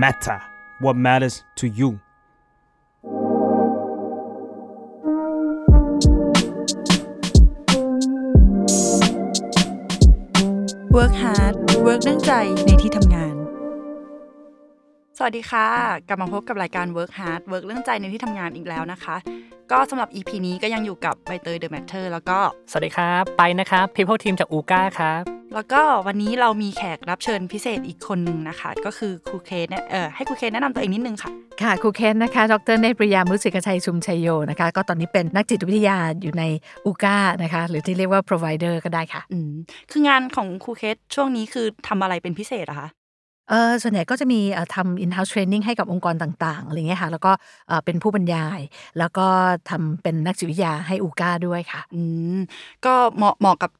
matter what matters to you Work hard work เรื่องใจในที่ทำงาน สวัสดีค่ะ กลับมาพบกับรายการ Work hard work เรื่องใจในที่ทำงานอีกแล้วนะคะ ก็สำหรับ EP นี้ก็ยังอยู่กับใบเตย The Matter แล้วก็ สวัสดีครับ ไปนะครับ People Team จากอูก้าครับ แล้วก็วันนี้เรามีแขกรับเชิญพิเศษอีกคนหนึ่งนะคะ ก็คือครูเคทเนี่ยเออให้ครูเคทแนะนำตัวเองนิดนึงค่ะ ค่ะครูเคทนะคะ ดรเนตรปรียามุสิกไชยชุมไชโยนะคะ ก็ตอนนี้เป็นนักจิตวิทยาอยู่ในอูก้านะคะ หรือที่เรียกว่า provider ก็ได้ค่ะอืมคืองานของครูเคทช่วงนี้คือทำอะไรเป็นพิเศษอะคะเออส่วนใหญ่ก็จะมีเอ่อทำ in-house training ให้กับองค์กรต่างๆอะไรเงี้ยค่ะ แล้วก็เอ่อเป็นผู้บรรยาย แล้วก็ทำเป็นนักจิตวิทยาให้อูก้าด้วยค่ะ อืม ก็เหมาะเหมาะกับเอ่อ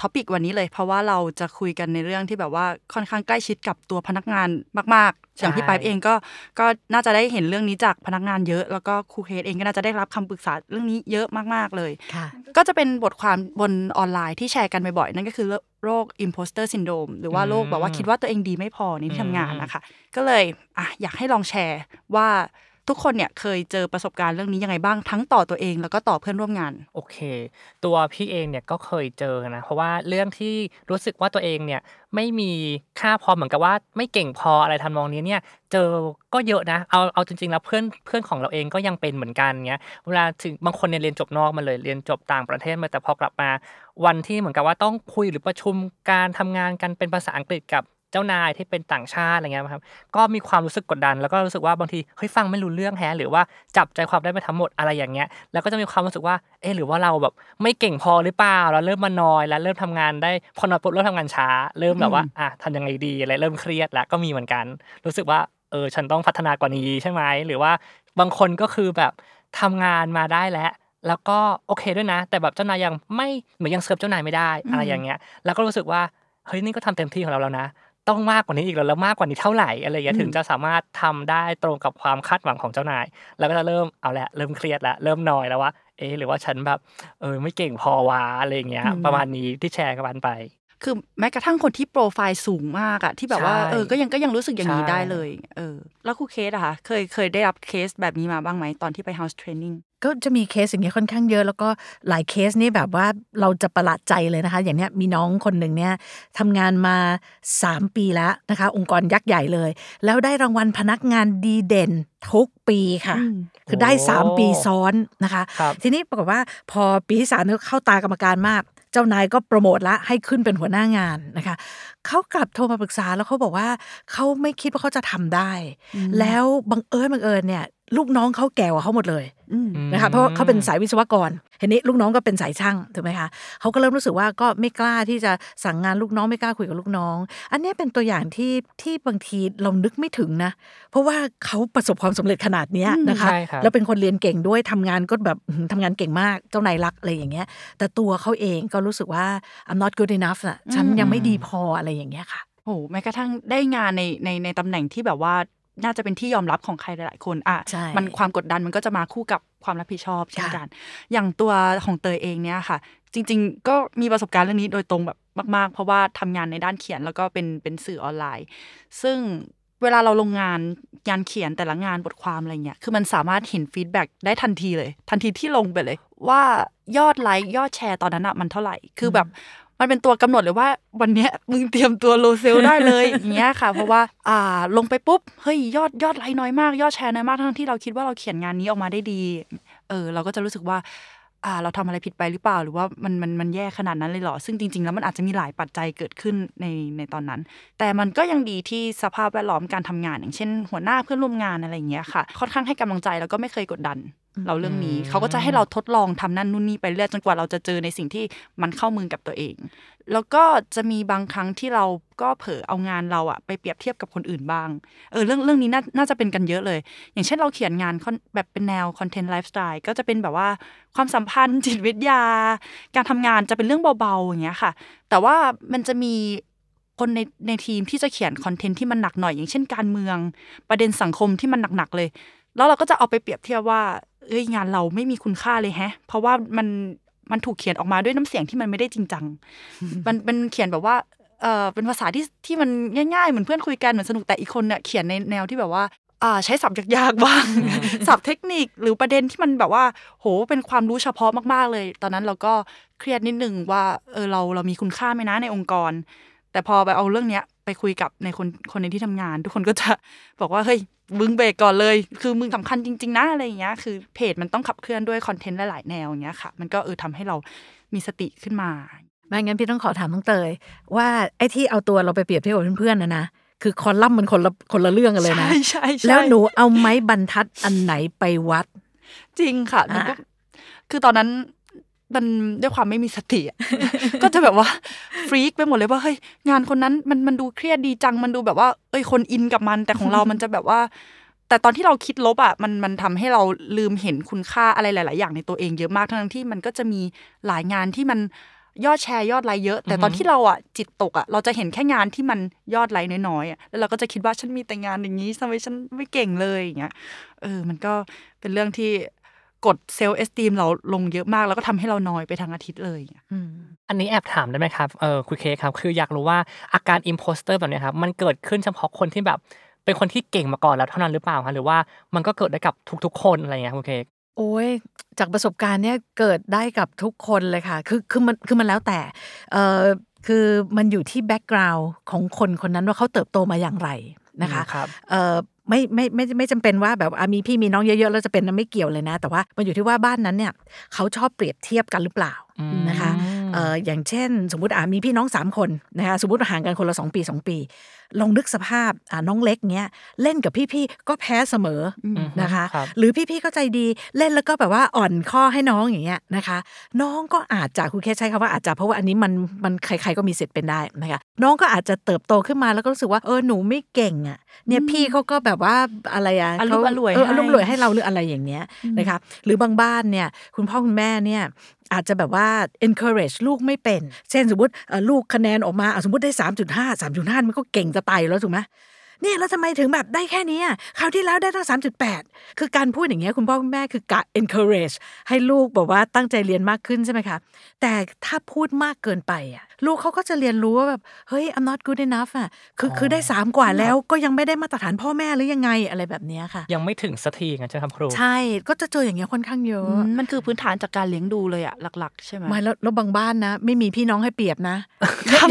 topic วันนี้เลย เพราะว่าเราจะคุยกันในเรื่องที่แบบว่าค่อนข้างใกล้ชิดกับตัวพนักงานมากๆอย่างพี่ใช่ปายเองก็ก็น่าจะได้เห็นเรื่องนี้จากพนักงานเยอะ แล้วก็ครูเคทเองก็น่าจะได้รับคำปรึกษาเรื่องนี้เยอะมากๆเลยค่ะก็จะเป็นบทความบนออนไลน์ที่แชร์กันบ่อยๆนั่นก็คือโรค imposter syndrome หรือว่าโรคแบบว่าคิดว่าตัวเองดีไม่พอในที่ทำงานนะคะ ก็เลยอะอยากให้ลองแชร์ว่า ทุกคนเนี่ยเคยเจอประสบการณ์เรื่องนี้ยังไงบ้างทั้งต่อตัวเองแล้วก็ต่อเพื่อนร่วมงาน โอเค ตัวพี่เองเนี่ยก็เคยเจอนะเพราะว่าเรื่องที่รู้สึกว่าตัวเองเนี่ยไม่มีค่าพอเหมือนกับว่าไม่เก่งพออะไรทำนองนี้เนี่ยเจอก็เยอะนะเอาเอาจริงๆแล้วเพื่อนเพื่อนของเราเองก็ยังเป็นเหมือนกันเงี้ยเวลาถึงบางคนเนี่ยเรียนจบนอกมาเลยเรียนจบต่างประเทศมาแต่พอกลับมาวันที่เหมือนกับว่าต้องคุยหรือประชุมการทำงานกันเป็นภาษาอังกฤษกับ จ้านายที่เป็นต่างชาติอะไรเงี้ยครับ ก็มีความรู้สึกกดดัน แล้วก็รู้สึกว่าบางทีเฮ้ยฟังไม่รู้เรื่องแฮะหรือว่าจับใจความได้ไม่ทั้งหมดอะไรอย่างเงี้ย แล้วก็จะมีความรู้สึกว่าเออหรือว่าเราแบบไม่เก่งพอหรือเปล่าเราเริ่มมานอยแล้วเริ่มทำงานได้พอนอยปุ๊บเริ่มทำงานช้า เริ่มแบบว่าอะทำยังไงดีอะไรเริ่มเครียดแล้วก็มีเหมือนกัน รู้สึกว่าเออฉันต้องพัฒนากว่านี้ใช่ไหมหรือว่าบางคนก็คือแบบทำงานมาได้แล้วแล้วก็โอเคด้วยนะ แต่แบบเจ้านายยังไม่เหมือนยังเสิร์ฟเจ้านายไม่ได้อะไรอย่างเงี้ย แล้วก็รู้สึกว่าเฮ้ยนี่ก็ทำเต็มที่ของเราแล้วนะ ต้องมากกว่านี้อีกแล้วแล้วมากกว่านี้เท่าไหร่อะไรอย่างเงี้ยอืมถึงจะสามารถทำได้ตรงกับความคาดหวังของเจ้านาย แล้วก็จะเริ่มเอาละเริ่มเครียดละเริ่มนอยแล้วว่าเอ๊ะหรือว่าฉันแบบเออไม่เก่งพอวะอะไรอย่างเงี้ยประมาณนี้ที่แชร์กันไป คือแม้กระทั่งคนที่โปรไฟล์สูงมากอะที่แบบว่าใช่เออก็ยังก็ยังรู้สึกอย่างนี้ใช่ได้เลยเออแล้วครูเคสอะคะเคยเคยได้รับเคสแบบนี้มาบ้างไหมตอนที่ไป house training ก็จะมีเคสอย่างเงี้ยค่อนข้างเยอะ แล้วก็หลายเคสนี่แบบว่าเราจะประหลาดใจเลยนะคะ อย่างเนี้ยมีน้องคนหนึ่งเนี่ยทำงานมา 3 ปีแล้วนะคะ องค์กรยักษ์ใหญ่เลย แล้วได้รางวัลพนักงานดีเด่นทุกปีค่ะอืมคือได้โอ้3 ปีซ้อนนะคะครับทีนี้ปรากฏว่าพอปีที่สามเนี่ยเข้าตากรรมการมากเจ้านายก็โปรโมทละให้ขึ้นเป็นหัวหน้างานนะคะเขากลับโทรมาปรึกษาแล้วเขาบอกว่าเขาไม่คิดว่าเขาจะทำได้ แล้วบังเอิญบังเอิญเนี่ย ลูกน้องเขาแก่กว่าเขาหมดเลยอืมนะคะเพราะว่าเขาเป็นสายวิศวกรทีนี้ลูกน้องก็เป็นสายช่างถูกไหมคะเขาก็เริ่มรู้สึกว่าก็ไม่กล้าที่จะสั่งงานลูกน้องไม่กล้าคุยกับลูกน้อง อันเนี้ยเป็นตัวอย่างที่ที่บางทีเรานึกไม่ถึงนะ เพราะว่าเขาประสบความสำเร็จขนาดเนี้ยอืมนะคะใช่ครับแล้วเป็นคนเรียนเก่งด้วยทำงานก็แบบอื้อหือทำงานเก่งมากเจ้านายรักอะไรอย่างเงี้ย แต่ตัวเขาเองก็รู้สึกว่า I'm not good enough อะฉันยังไม่ดีพออะไรอย่างเงี้ยค่ะโอ้โหแม้กระทั่งได้งานในในในตำแหน่งที่แบบว่า น่าจะเป็นที่ยอมรับของใครหลาย ๆ คนอะใช่มันความกดดันมันก็จะมาคู่กับความรับผิดชอบเช่นค่ะกัน อย่างตัวของเตยเองเนี่ยค่ะ จริง ๆ ก็มีประสบการณ์เรื่องนี้โดยตรงแบบมาก ๆ เพราะว่าทำงานในด้านเขียนแล้วก็เป็นเป็นสื่อออนไลน์ ซึ่งเวลาเราลงงานงานเขียนแต่ละงานบทความอะไรเงี้ย คือมันสามารถเห็น feedback ได้ทันทีเลย ทันทีที่ลงไปเลย ว่ายอดไลค์ยอดแชร์ตอนนั้นอะมันเท่าไหร่ คือแบบ มันเป็นตัวกำหนดเลยว่าวันนี้มึงเตรียมตัวโลเซลได้เลยอย่างเงี้ยค่ะ เพราะว่าอ่าลงไปปุ๊บเฮ้ยยอดยอดไลค์น้อยมาก ยอดแชร์น้อยมากทั้งที่เราคิดว่าเราเขียนงานนี้ออกมาได้ดี เออ เราก็จะรู้สึกว่าอ่าเราทำอะไรผิดไปหรือเปล่าหรือว่ามันมันมันแย่ขนาดนั้นเลยเหรอ ซึ่งจริง ๆ แล้วมันอาจจะมีหลายปัจจัยเกิดขึ้นในในตอนนั้น แต่มันก็ยังดีที่สภาพแวดล้อมการทำงาน อย่างเช่น หัวหน้าเพื่อนร่วมงานอะไรอย่างเงี้ยค่ะ ค่อนข้างให้กำลังใจแล้วก็ไม่เคยกดดัน เราเรื่องนี้เขาก็จะให้เราทดลองทำนั่นนู่นนี่ไปเรื่อยจนกว่าเราจะเจอในสิ่งที่มันเข้ามือกับตัวเอง แล้วก็จะมีบางครั้งที่เราก็เผลอเอางานเราอะไปเปรียบเทียบกับคนอื่นบ้างเออเรื่องเรื่องนี้น่าน่าจะเป็นกันเยอะเลย อย่างเช่นเราเขียนงานคอนแบบเป็นแนวคอนเทนต์ไลฟ์สไตล์ก็จะเป็นแบบว่าความสัมพันธ์จิตวิทยา การทำงานจะเป็นเรื่องเบาๆอย่างเงี้ยค่ะ แต่ว่ามันจะมีคนในในทีมที่จะเขียนคอนเทนต์ที่มันหนักหน่อย อย่างเช่นการเมือง ประเด็นสังคมที่มันหนักๆเลย แล้วเราก็จะเอาไปเปรียบเทียบว่า เอ้ยงานเราไม่มีคุณค่าเลยแฮะ เพราะว่ามันมันถูกเขียนออกมาด้วยน้ำเสียงที่มันไม่ได้จริงจัง มันมันเขียนแบบว่าเออเป็นภาษาที่ที่มันง่ายๆ เหมือนเพื่อนคุยกันเหมือนสนุกแต่อีกคนเนี่ยเขียนในแนวที่แบบว่าอ่าใช้ศัพท์ยากๆบ้างศัพท์เทคนิคหรือประเด็นที่มันแบบว่า โหเป็นความรู้เฉพาะมากๆเลย ตอนนั้นเราก็เครียดนิดนึงว่าเออเราเรามีคุณค่าไหมนะในองค์กร แต่พอไปเอาเรื่องเนี้ยไปคุยกับในคนคนในที่ทำงาน ทุกคนก็จะบอกว่าเฮ้ย มึงเบรกก่อนเลย คือมึงสำคัญจริง ๆ นะอะไรอย่างเงี้ย คือเพจมันต้องขับเคลื่อนด้วยคอนเทนต์หลายๆแนวอย่างเงี้ยค่ะ มันก็เออทำให้เรามีสติขึ้นมาไม่งั้นพี่ต้องขอถามน้องเตย ว่าไอ้ที่เอาตัวเราไปเปรียบเทียบกับเพื่อนๆนะนะคือคอลัมน์มันคนละคนละเรื่องกันเลยนะใช่ใช่ใช่แล้วหนูเอาไม้บรรทัดอันไหนไปวัด จริงค่ะหนูก็อะคือตอนนั้น มันด้วยความไม่มีสติอะก็จะแบบว่าฟรีกไปหมดเลยว่าเฮ้ยงานคนนั้นมันมันดูเครียดดีจังมันดูแบบว่า เอ้ยคนอินกับมัน แต่ของเรามันจะแบบว่า แต่ตอนที่เราคิดลบอะมันมันทำให้เราลืมเห็นคุณค่าอะไรหลาย ๆ อย่างในตัวเองเยอะมากทั้งที่มันก็จะมีหลายงานที่มันยอดแชร์ยอดไลค์เยอะ แต่ตอนที่เราอะจิตตกอะเราจะเห็นแค่งานที่มันยอดไลค์น้อยๆอะแล้วเราก็จะคิดว่าฉันมีแต่งานอย่างนี้ทำไมฉันไม่เก่งเลยอย่างเงี้ยเออ มันก็เป็นเรื่องที่ กด self-esteem เราลงเยอะมาก แล้วก็ทำให้เรานอยไปทั้งอาทิตย์เลยอืมอันนี้แอบถามได้ไหมครับเออครูเคทครับ คืออยากรู้ว่าอาการ imposter แบบเนี้ยครับมันเกิดขึ้นเฉพาะคนที่แบบ เป็นคนที่เก่งมาก่อนแล้วเท่านั้นหรือเปล่าคะหรือว่ามันก็เกิดได้กับทุกๆ คนอะไรเงี้ยครับครูเคทโอ้ยจากประสบการณ์เนี่ยเกิดได้กับทุกคนเลยค่ะ คือคือมันคือมันแล้วแต่เออคือมันอยู่ที่ background ของคนคนนั้นว่าเขาเติบโตมาอย่างไรนะคะครับเออ ไม่ไม่ไม่ไม่ไม่จำเป็นว่าแบบอะมีพี่มีน้องเยอะๆแล้วจะเป็นนะไม่เกี่ยวเลยนะ แต่ว่ามันอยู่ที่ว่าบ้านนั้นเนี่ยเขาชอบเปรียบเทียบกันหรือเปล่าอืมนะคะเอออย่างเช่น สมมติอ่ามีพี่น้องสามคนนะคะสมมติห่างกันคนละสองปีสองปี ลองนึกสภาพอ่าน้องเล็กเนี้ยเล่นกับพี่ๆก็แพ้เสมอออืมนะคะครับหรือพี่ๆเข้าใจดีเล่นแล้วก็แบบว่าอ่อนข้อให้น้องอย่างเงี้ยนะคะ น้องก็อาจจะครูแค่ใช้คำว่าอาจจะเพราะว่าอันนี้มันมันใครๆก็มีสิทธิ์เป็นได้นะคะน้องก็อาจจะเติบโตขึ้นมาแล้วก็รู้สึกว่าเออหนูไม่เก่งอะเนี่ยพี่เขาก็แบบว่าอะไรอะอารมณ์เขาอร่วยเออให้อารมณ์อร่วยให้เราหรืออะไรอย่างเงี้ยนะคะ หรือบางบ้านเนี่ย คุณพ่อคุณแม่เนี่ย อาจจะแบบว่า encourage ลูกไม่เป็น เช่นสมมติเอ่อลูกคะแนนออกมาอะสมมติได้ 3.5 3.5 มันก็เก่งจะตายอยู่แล้วถูกไหมเนี่ยแล้วทำไมถึงแบบได้แค่นี้อะคราวที่แล้วได้ตั้ง 3.8 คือการพูดอย่างเงี้ยคุณพ่อคุณแม่คือกะ encourage ให้ลูกแบบว่าตั้งใจเรียนมากขึ้นใช่ไหมคะ แต่ถ้าพูดมากเกินไปอะลูกเขาก็จะเรียนรู้ว่าแบบเฮ้ย I'm not good enough อะคือคือได้สามกว่าแล้วก็ยังไม่ได้มาตรฐานพ่อแม่หรือยังไงอะไรแบบเนี้ยค่ะ ยังไม่ถึงสักทีงั้นใช่ไหมครับครูใช่ก็จะเจออย่างเงี้ยค่อนข้างเยอะอืมมันคือพื้นฐานจากการเลี้ยงดูเลยอะหลักๆ ใช่ไหมไม่แล้วแล้วบางบ้านนะ ไม่มีพี่น้องให้เปรียบนะ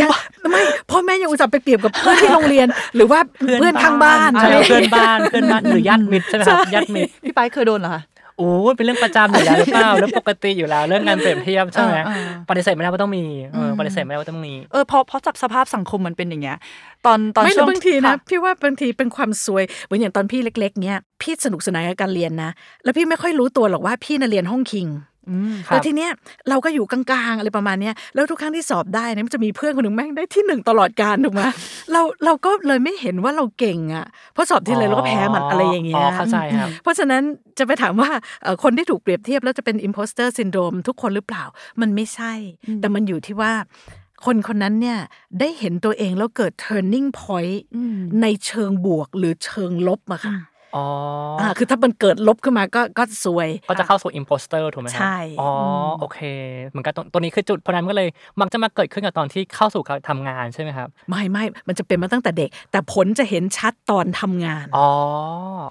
ยังไม่พ่อแม่ยังอุตส่าห์ไปเปรียบกับเพื่อนที่โรงเรียน หรือว่าเพื่อนข้างบ้านใช่อะไรเพื่อนบ้านเพื่อนบ้านหรือญาติมิตรใช่ไหมครับญาติมิตรพี่ไปเคยโดนเหรอคะโอ้ยเป็นเรื่องประจำอยู่แล้วหรือเปล่าเรื่องปกติอยู่แล้ว เรื่องงานเปรียบเทียบใช่ไหมเออเออปฏิเสธไม่ได้ว่าต้องมีเออปฏิเสธไม่ได้ว่าต้องมีเออเพราะเพราะจากสภาพสังคมมันเป็นอย่างเงี้ยตอนตอนไม่ช่แล้ววงบางทีนะค่พี่ว่าบางทีเป็นความซวยเหมือนอย่างตอนพี่เล็ก ๆเนี้ยพี่สนุกสนานกับการเรียนนะแล้วพี่ไม่ค่อยรู้ตัวหรอกว่าพี่น่ะเรียนห้องคิง อืมครับแต่ทีเนี้ยเราก็อยู่กลางๆอะไรประมาณเนี้ยแล้วทุกครั้งที่สอบได้เนี่ยมันจะมีเพื่อนคนหนึ่งแม่งได้ที่หนึ่งตลอดการถูกไหมเราเราก็เลยไม่เห็นว่าเราเก่งอะเพราะสอบที่เลยเราก็แพ้มันอะไรอย่างเงี้ยอ๋อเข้าใจครับเพราะฉะนั้นจะไปถามว่าเอ่อคนที่ถูกเปรียบเทียบแล้วจะเป็น imposter syndrome ทุกคนหรือเปล่า มันไม่ใช่ แต่มันอยู่ที่ว่าคนคนนั้นเนี่ยได้เห็นตัวเองแล้วเกิด turning point อืมในเชิงบวกหรือเชิงลบอะค่ะ อ๋อออ่าคือถ้ามันเกิดลบขึ้นมาก็ก็ซวย ก็จะเข้าสู่ imposter ถูกไหมครัใช่อ๋ออโอเคเหมือนกันตรงตัวนี้คือจุดเพราะฉะนั้นก็เลยมักจะมาเกิดขึ้นกับตอนที่เข้าสู่การทำงานใช่ไหมครับ ไม่ไม่มันจะเป็นมาตั้งแต่เด็ก แต่ผลจะเห็นชัดตอนทำงานอ๋อ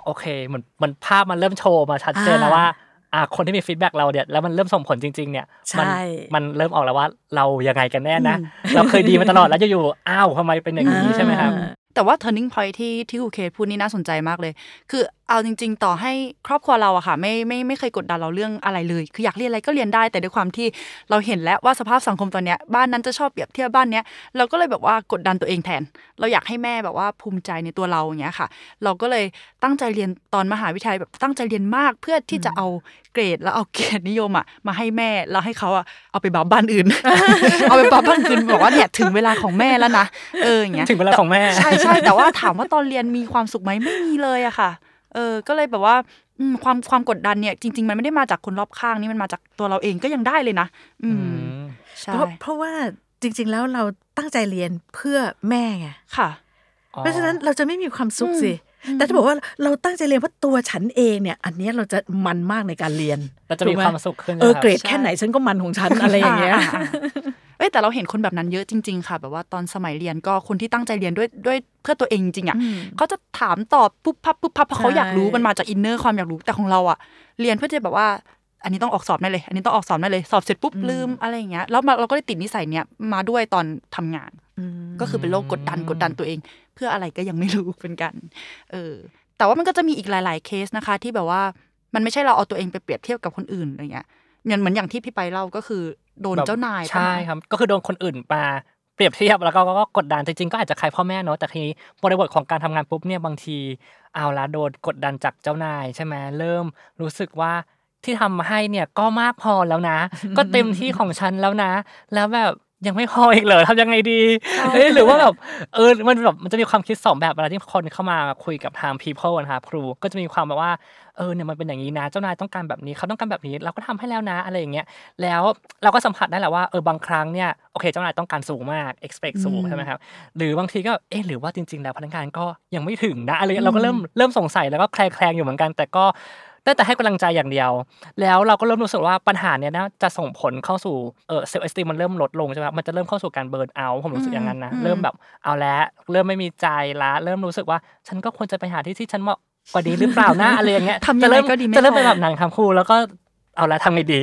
โอเคเหมือนมันภาพมันเริ่มโชว์มาชัดเจนแล้วอ่าว่าอ่าคนที่มี feedback เราเนี่ยแล้วมันเริ่มส่งผลจริง ๆ เนี่ยมัใช่มันเริ่มออกแล้วว่าเรายังไงกันแน่นะ เราเคยดีมาตลอดแล้วอยู่ๆอ้าวทำไมเป็นอย่างนี้ใช่ไหมครับอ่า แต่ว่า turning point ที่ที่ครูเคทพูดนี่น่าสนใจมากเลย คือเอาจริง ๆ ต่อให้ครอบครัวเราอะค่ะไม่ไม่ไม่เคยกดดันเราเรื่องอะไรเลย คืออยากเรียนอะไรก็เรียนได้แต่ด้วยความที่เราเห็นแล้วว่าสภาพสังคมตอนเนี้ยบ้านนั้นจะชอบเปรียบเทียบบ้านเนี้ยเราก็เลยแบบว่ากดดันตัวเองแทน เราอยากให้แม่แบบว่าภูมิใจในตัวเราอย่างเงี้ยค่ะ เราก็เลยตั้งใจเรียนตอนมหาวิทยาลัยแบบตั้งใจเรียนมากเพื่อที่จะเอาเกรดแล้วเอาเกียรตินิยมอะมาให้แม่แล้วให้เขาอะเอาไปบับบ้านอื่น เอาไปบับบ้านอื่นบอกว่าเนี่ยถึงเวลาของแม่แล้วนะเอออย่างเงี้ยถึงเวลาของแม่ใช่ใช่แต่ว่าถามว่าตอนเรียนมีความสุขไหมไม่มีเลยอะค่ะ เออก็เลยแบบว่าอืมความความกดดันเนี่ยจริง ๆ มันไม่ได้มาจากคนรอบข้างนี่มันมาจากตัวเราเองก็ยังได้เลยนะ อืมอืมใช่เพราะเพราะว่าจริง ๆ แล้วเราตั้งใจเรียนเพื่อแม่ไงค่ะ เพราะฉะนั้นเราจะไม่มีความสุขสิแต่ถ้าบอกว่าเราตั้งใจเรียนเพราะตัวฉันเองเนี่ย อันเนี้ยเราจะมันมากในการเรียนเราจะมีถูกไหความสุขขึ้นเออใช่ไหมครับเกรดแค่ไหนฉันก็มันของฉันอะไรอย่างเงี้ย เอ้ยอ้ยแต่เราเห็นคนแบบนั้นเยอะจริง ๆ ค่ะ แบบว่าตอนสมัยเรียนก็คนที่ตั้งใจเรียนด้วยด้วยเพื่อตัวเองจริงๆอะอืมเขาจะถามตอบปุ๊บพับปุ๊บพับเพราะเขาใช่อยากรู้มันมาจากอินเนอร์ความอยากรู้แต่ของเราอะเรียนเพื่อจะแบบว่าอันนี้ต้องออกสอบได้เลย อันนี้ต้องออกสอบได้เลย สอบเสร็จปุ๊บลืมอะไรอย่างเงี้ย แล้วมาเราก็ได้ติดนิสัยเนี้ยมาด้วยตอนทำงานอืมก็คือเป็นโรคกดดันกดดันตัวเอง เพื่ออะไรก็ยังไม่รู้เป็นกัน เออ แต่ว่ามันก็จะมีอีกหลาย ๆ เคสนะคะ ที่แบบว่ามันไม่ใช่เราเอาตัวเองไปเปรียบเทียบกับคนอื่นอะไรเงี้ยเหมือนเหมือนอย่างที่พี่ไปเล่าก็คือ โดนแบบเจ้านายปะใช่ครับ ก็คือโดนคนอื่นมาเปรียบเทียบแล้วก็ก็ก็กดดันจริงๆก็อาจจะคล้ายพ่อแม่เนอะแต่ทีนี้บริบทของการทำงานปุ๊บเนี่ยบางทีเอาละโดนกดดันจากเจ้านายใช่ไหมเริ่มรู้สึกว่าที่ทำให้เนี่ยก็มากพอแล้วนะ ก็เต็มที่ของฉันแล้วนะ แล้วแบบ ยังไม่พออีกเหรอทำยังไงดีเอ้ยหรือว่าแบบเออมันแบบมันจะมีความคิดสองแบบเวลาที่คนเข้ามาคุยกับทาง people นะครับครูก็จะมีความแบบว่าเออเนี่ยมันเป็นอย่างนี้นะเจ้านายต้องการแบบนี้เขาต้องการแบบนี้ เราก็ทำให้แล้วนะอะไรอย่างเงี้ยแล้วเราก็สัมผัสได้แหละว่าเออบางครั้งเนี่ยโอเคเจ้านายต้องการสูงมาก expect สูงใช่ไหมครับหรือบางทีก็เอ๊ะหรือว่าจริง ๆ แล้วพนักงานก็ยังไม่ถึงนะอะไรเงี้ยเราก็เริ่มเริ่มสงสัยแล้วก็แคลงแคลงอยู่เหมือนกัน แต่ก็ ได้แต่ให้กำลังใจอย่างเดียว แล้วเราก็เริ่มรู้สึกว่าปัญหาเนี้ยนะจะส่งผลเข้าสู่เออ self-esteem มันเริ่มลดลงใช่ไหมครับมันจะเริ่มเข้าสู่การ burnout ผมรู้สึกอย่างนั้นนะเริ่มแบบเอาแล้วเริ่มไม่มีใจละเริ่มรู้สึกว่าฉันก็ควรจะไปหาที่ที่ฉันเหมาะกว่านี้หรือเปล่านะอะไรอย่างเงี้ยทำยังไงจะเริ่มก็ดีไม่จะเริ่มพอเป็นแบบนั้นครับครูแล้วก็เอาละทำไงดี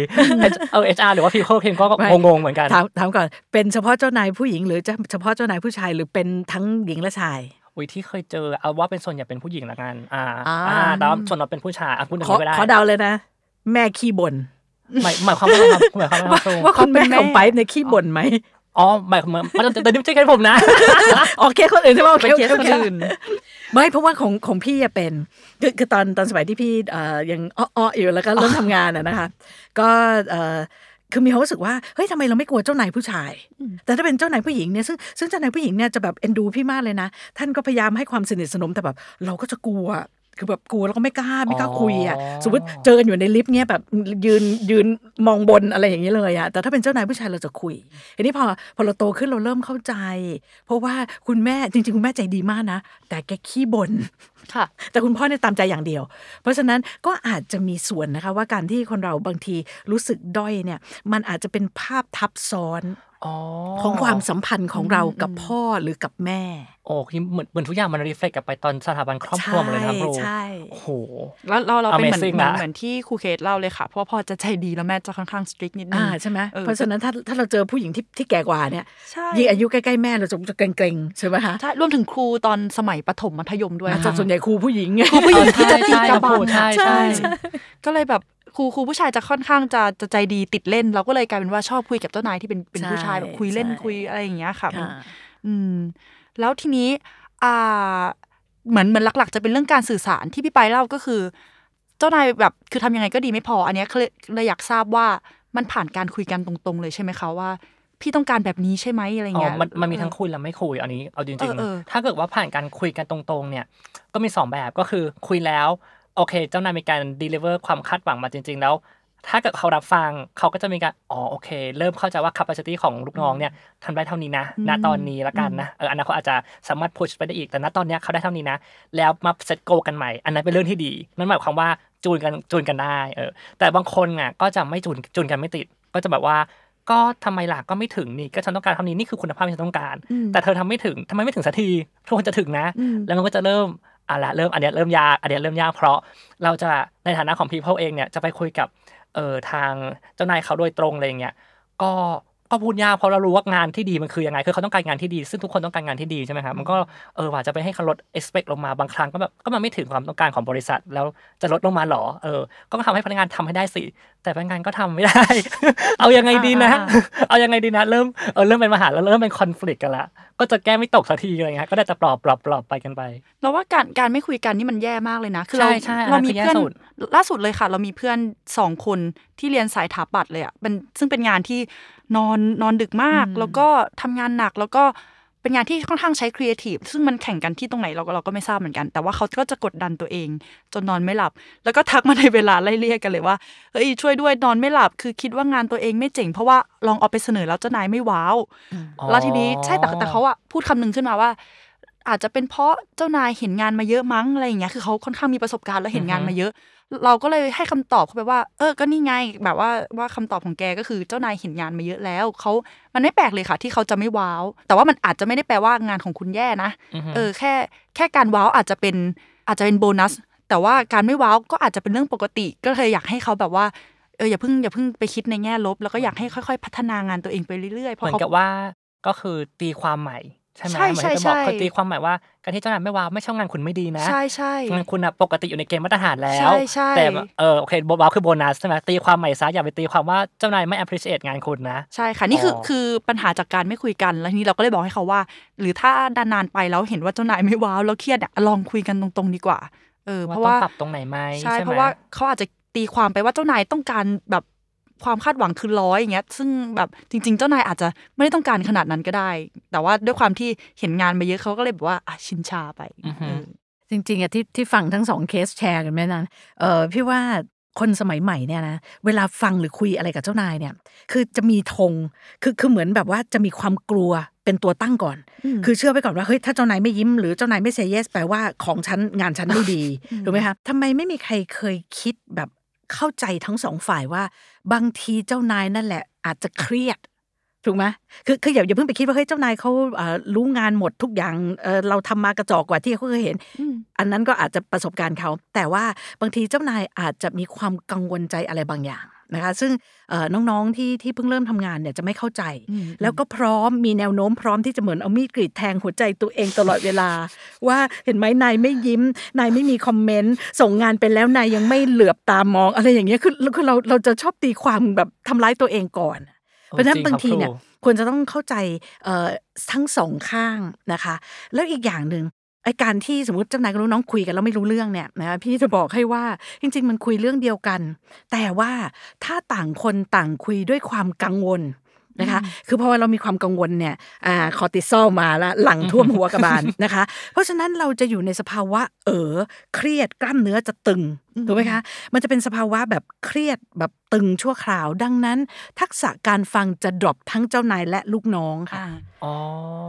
เออ HR หรือว่าพีโคเคนก็ไม่งงๆเหมือนกันถามถามก่อนเป็นเฉพาะเจ้านายผู้หญิงหรือจะเฉพาะเจ้านายผู้ชายหรือเป็นทั้งหญิงและชาย อุ้ยที่เคยเจอเอาว่าเป็นส่วนใหญ่เป็นผู้หญิงละกัน อ่า อ่าอ่าแล้วส่วนเราเป็นผู้ชายอะพูดถึงขอไม่ได้ขอเดาเลยนะ แม่ขี้บ่นหมายหมายความว่าไงครับหมายความว่าไงครับครูว่าคุณแม่เขาเป็นแม่ของไปในยขี้บ่นไหมอ๋อหมายความว่ามันแต่นี่ไม่ใช่แค่ผมนะโอเคคนอื่นใช่ไหมโอเคเป็นเคสโอคนเคอื่นไม่เพราะว่าของของพี่อะเป็นคือคือตอนตอนสมัยที่พี่เอ่อยังอ้อๆอยู่แล้วก็เริ่มทำงานอะนะคะ ก็เอ่อ คือมีความรู้สึกว่าเฮ้ยทำไมเราไม่กลัวเจ้านายผู้ชาย แต่ถ้าเป็นเจ้านายผู้หญิงเนี่ยซึ่งซึ่งเจ้านายผู้หญิงเนี่ยจะแบบเอ็นดูพี่มากเลยนะ ท่านก็พยายามให้ความสนิทสนมแต่แบบเราก็จะกลัว คือแบบกลัวแล้วก็ไม่กล้าไม่กล้าคุยอะอ๋อสมมติเจอกันอยู่ในลิฟต์เนี่ยแบบยืนยืนมองบนอะไรอย่างเงี้ยเลยอะแต่ถ้าเป็นเจ้านายผู้ชายเราจะคุยทีนี้พอพอเราโตขึ้นเราเริ่มเข้าใจ เพราะว่าคุณแม่จริง ๆ คุณแม่ใจดีมากนะ แต่แกขี้บ่นค่ะ แต่คุณพ่อเนี่ยตามใจอย่างเดียว เพราะฉะนั้นก็อาจจะมีส่วนนะคะว่าการที่คนเราบางทีรู้สึกด้อยเนี่ย มันอาจจะเป็นภาพทับซ้อนอ๋อ ของความสัมพันธ์ของเรากับพ่อหรือกับแม่ โอ้คือเหมือนเหมือนทุกอย่างมันรีเฟล็กกลับไปตอนสถาบันครอบครัวหมดเลยนะครับครูใช่โอ้โหแล้วเราเราเป็นเหมือน Amazing เหมือนนะเหมือนที่ครูเคสเล่าเลยค่ะ เพราะว่าพ่อจะใจดีแล้วแม่จะค่อนข้างสตริกนิดนึงอ่าใช่ไหมออเพราะฉะนั้นถ้าถ้าเราเจอผู้หญิงที่ที่แก่กว่าเนี่ยใช่ยิ่งอายุใกล้ๆแม่เราจะจะเกรงๆใช่ไหมคะใช่รวมถึงครูตอนสมัยประถมมัธยมด้วยอ่าค่ะส่วนใหญ่ครูผู้หญิงครูผู้หญิงที่จะตีใช่กระบังใช่อะใช่ใช่ก็เลยแบบ ครูครูผู้ชายจะค่อนข้างจะจะใจดีติดเล่น เราก็เลยกลายเป็นว่าชอบคุยกับเจ้านายที่เป็นเป็นผู้ชายแบบคุยเล่นคุยอะไรอย่างเงี้ยค่ะมันค่ะอืม แล้วทีนี้อ่าเหมือนเหมือนหลัก ๆ จะเป็นเรื่องการสื่อสารที่พี่ไปเล่าก็คือ เจ้านายแบบคือทำยังไงก็ดีไม่พอ อันเนี้ยเลยเลยอยากทราบว่ามันผ่านการคุยกันตรงๆ เลยใช่ไหมคะว่าพี่ต้องการแบบนี้ใช่ไหมอะไรอ๋อเงี้ยมันมันมีทั้งคุยและไม่คุยอันนี้เอาจริงเออเออๆถ้าเกิดว่าผ่านการคุยกันตรงๆ เนี่ย ก็มีสองแบบก็คือคุยแล้ว โอเค เจ้านายมีการ deliver ความคาดหวังมาจริง ๆ แล้ว ถ้าเกิดเขารับฟังเขาก็จะมีการอ๋อโอเค เริ่มเข้าใจว่า capacity ของลูกน้องเนี่ยทำได้เท่านี้นะณตอนนี้ละกันนะเอออนาคตอาจจะสามารถ push ไปได้อีกแต่ณตอนเนี้ยเขาได้เท่านี้นะ แล้วมา set goal กันใหม่ อันนั้นเป็นเรื่องที่ดีนั่นหมายความว่าจูนกันจูนกันได้เออแต่บางคนอะก็จะไม่จูนจูนกันไม่ติด ก็จะแบบว่าก็ทำไมล่ะก็ไม่ถึงนี่ก็ฉันต้องการเท่านี้นี่คือคุณภาพที่ฉันต้องการอืมแต่เธอทำไม่ถึงทำไมไม่ถึงสักทีทุกคนจะถึงนะอืมแล้วมันก็จะเริ่ม อะละเริ่มอันเนี้ยเริ่มยากอันเนี้ยเริ่มยากเพราะเราจะในฐานะของ people เองเนี่ยจะไปคุยกับเอ่อทางเจ้านายเขาโดยตรงอะไรอย่างเงี้ยก็ ก็พูดยากเพราะเรารู้ว่างานที่ดีมันคือยังไงคือเขาต้องการงานที่ดี ซึ่งทุกคนต้องการงานที่ดีใช่ไหมครับมันก็เออว่าจะไปให้เขาลด expect ลงมาบางครั้งก็แบบก็มันไม่ถึงความต้องการของบริษัท แล้วจะลดลงมาหรอเออ ก็ทำให้พนักงานทำให้ได้สิแต่พนักงานก็ทำไม่ได้ เอายังไงดีนะอ่าเอายังไงดีนะเริ่มเออเริ่มเป็นปัญหาแล้วเริ่มเป็นคอน FLICT กันละก็จะแก้ไม่ตกสักทีอะไรเงี้ยก็ได้แต่ปลอบปลอบปลอบไปกันไป เราว่าการการไม่คุยกันนี่มันแย่มากเลยนะคือเราใช่ใช่เราอันนั้นมีคือแย่เพื่อนสุดล่าสุดเลยค่ะ เรามีเพื่อนสองคนที่เรียนสายถาปัดเลยอะเป็นซึ่งเป็นงานที่ นอนนอนดึกมาก แล้วก็ทำงานหนักแล้วก็เป็นงานที่ค่อนข้างใช้ครีเอทีฟซึ่งมันแข่งกันที่ตรงไหนเราก็เราก็ไม่ทราบเหมือนกัน แต่ว่าเขาก็จะกดดันตัวเอง จนนอนไม่หลับ แล้วก็ทักมาในเวลาไล่เลี่ยกันเลยว่าเฮ้ยช่วยด้วยนอนไม่หลับ คือคิดว่างานตัวเองไม่เจ๋งเพราะว่าลองเอาไปเสนอแล้วเจ้านายไม่ว้าวอ๋อแล้วทีนี้ใช่แต่แต่เขาอะพูดคำหนึงขึ้นมาว่า อาจจะเป็นเพราะเจ้านายเห็นงานมาเยอะมั้งอะไรอย่างเงี้ยคือเขาค่อนข้างมีประสบการณ์แล้วเห็นงานมาเยอะ เราก็เลยให้คำตอบเขาไปว่า เออก็นี่ไง แบบว่าว่าคำตอบของแกก็คือเจ้านายเห็นงานมาเยอะแล้วเขามันไม่แปลกเลยค่ะ ที่เขาจะไม่ว้าว แต่ว่ามันอาจจะไม่ได้แปลว่างานของคุณแย่นะอือฮึเออแค่แค่การว้าวอาจจะเป็นอาจจะเป็นโบนัส แต่ว่าการไม่ว้าวก็อาจจะเป็นเรื่องปกติ ก็เลยอยากให้เขาแบบว่าเอออย่าเพิ่งอย่าเพิ่งไปคิดในแง่ลบ แล้วก็อยากให้ค่อย ๆ พัฒนางานตัวเองไปเรื่อยๆเพเหมืราะอนเขากับว่าก็คือตีความใหม่ ใช่ไหมใช่เหมือนใช่จะบอกใช่คือตีความใหม่ว่าการที่เจ้านายไม่ว้าวไม่ใช่งานคุณไม่ดีนะใช่ใช่งานคุณอะปกติอยู่ในเกณฑ์มาตรฐานแล้วใช่ใช่แต่แบบเออโอเคว้าวคือโบนัสใช่ไหมตีความใหม่ซะอย่าไปตีความว่าเจ้านายไม่ appreciate งานคุณนะ ใช่ค่ะนี่คือออคือปัญหาจากการไม่คุยกันแล้วทีนี้เราก็เลยบอกให้เขาว่า หรือถ้านานๆไปแล้วเห็นว่าเจ้านายไม่ว้าวแล้วเครียดเนี่ยลองคุยกันตรงๆดีกว่าเออเพว่าราะต้องว่าปรับตรงไหนไหมใช่ไหมเพราะว่าเขาอาจจะตีความไปว่าเจ้านายต้องการแบบ ความคาดหวังคือร้อยอย่างเงี้ย ซึ่งแบบจริง ๆ เจ้านายอาจจะไม่ได้ต้องการขนาดนั้นก็ได้ แต่ว่าด้วยความที่เห็นงานมาเยอะเขาก็เลยแบบว่าอะชินชาไปอือฮึเออจริงๆอะที่ที่ฟังทั้งสองเคสแชร์กันไหมนั้นเออพี่ว่าคนสมัยใหม่เนี่ยนะเวลาฟังหรือคุยอะไรกับเจ้านายเนี่ย คือจะมีธงคือคือเหมือนแบบว่าจะมีความกลัวเป็นตัวตั้งก่อนอืมคือเชื่อไปก่อนว่าเฮ้ยถ้าเจ้านายไม่ยิ้มหรือเจ้านายไม่เซเยสแปลว่าของฉันงานฉันไม่ดีถูกไหมคะทำไมไม่มีใครเคยคิดแบบ เข้าใจทั้งสองฝ่ายว่า บางทีเจ้านายนั่นแหละ อาจจะเครียดถูกไหมคือคืออย่าอย่าเพิ่งไปคิดว่าเฮ้ยเจ้านายเขาเอ่อรู้งานหมดทุกอย่างเออเราทำมากระจอกกว่าที่เขาเคยเห็นอืมอันนั้นก็อาจจะประสบการณ์เขา แต่ว่าบางทีเจ้านายอาจจะมีความกังวลใจอะไรบางอย่าง นะคะซึ่งเอ่อน้องๆที่ที่เพิ่งเริ่มทำงานเนี่ยจะไม่เข้าใจอืมแล้วก็พร้อมมีแนวโน้มพร้อมที่จะเหมือนเอามีดกรีดแทงหัวใจตัวเองตลอดเวลา ว่าเห็นไหมนายไม่ยิ้มนายไม่มีคอมเมนต์ส่งงานไปแล้วนายยังไม่เหลือบตามองอะไรอย่างเงี้ยคือคือเราเราจะชอบตีความแบบทำร้ายตัวเองก่อนเพราะฉะนั้นจริงครับบางทีเนี่ยครูควรจะต้องเข้าใจเอ่อทั้งสองข้างนะคะ แล้วอีกอย่างหนึ่ง ไอการที่สมมติเจ้านายกับลูกน้องคุยกันแล้วไม่รู้เรื่องเนี่ยนะพี่จะบอกให้ว่าจริง ๆ มันคุยเรื่องเดียวกัน แต่ว่าถ้าต่างคนต่างคุยด้วยความกังวล นะคะ คือพอเรามีความกังวลเนี่ยอ่าคอร์ติซอลมาละหลังท่วมหัวกระบาลนะคะ เพราะฉะนั้นเราจะอยู่ในสภาวะเออเครียดกล้ามเนื้อจะตึงถูกไหมคะ มันจะเป็นสภาวะแบบเครียดแบบตึงชั่วคราว ดังนั้น ทักษะการฟังจะดรอปทั้งเจ้านายและลูกน้องค่ะอ่าอ๋อ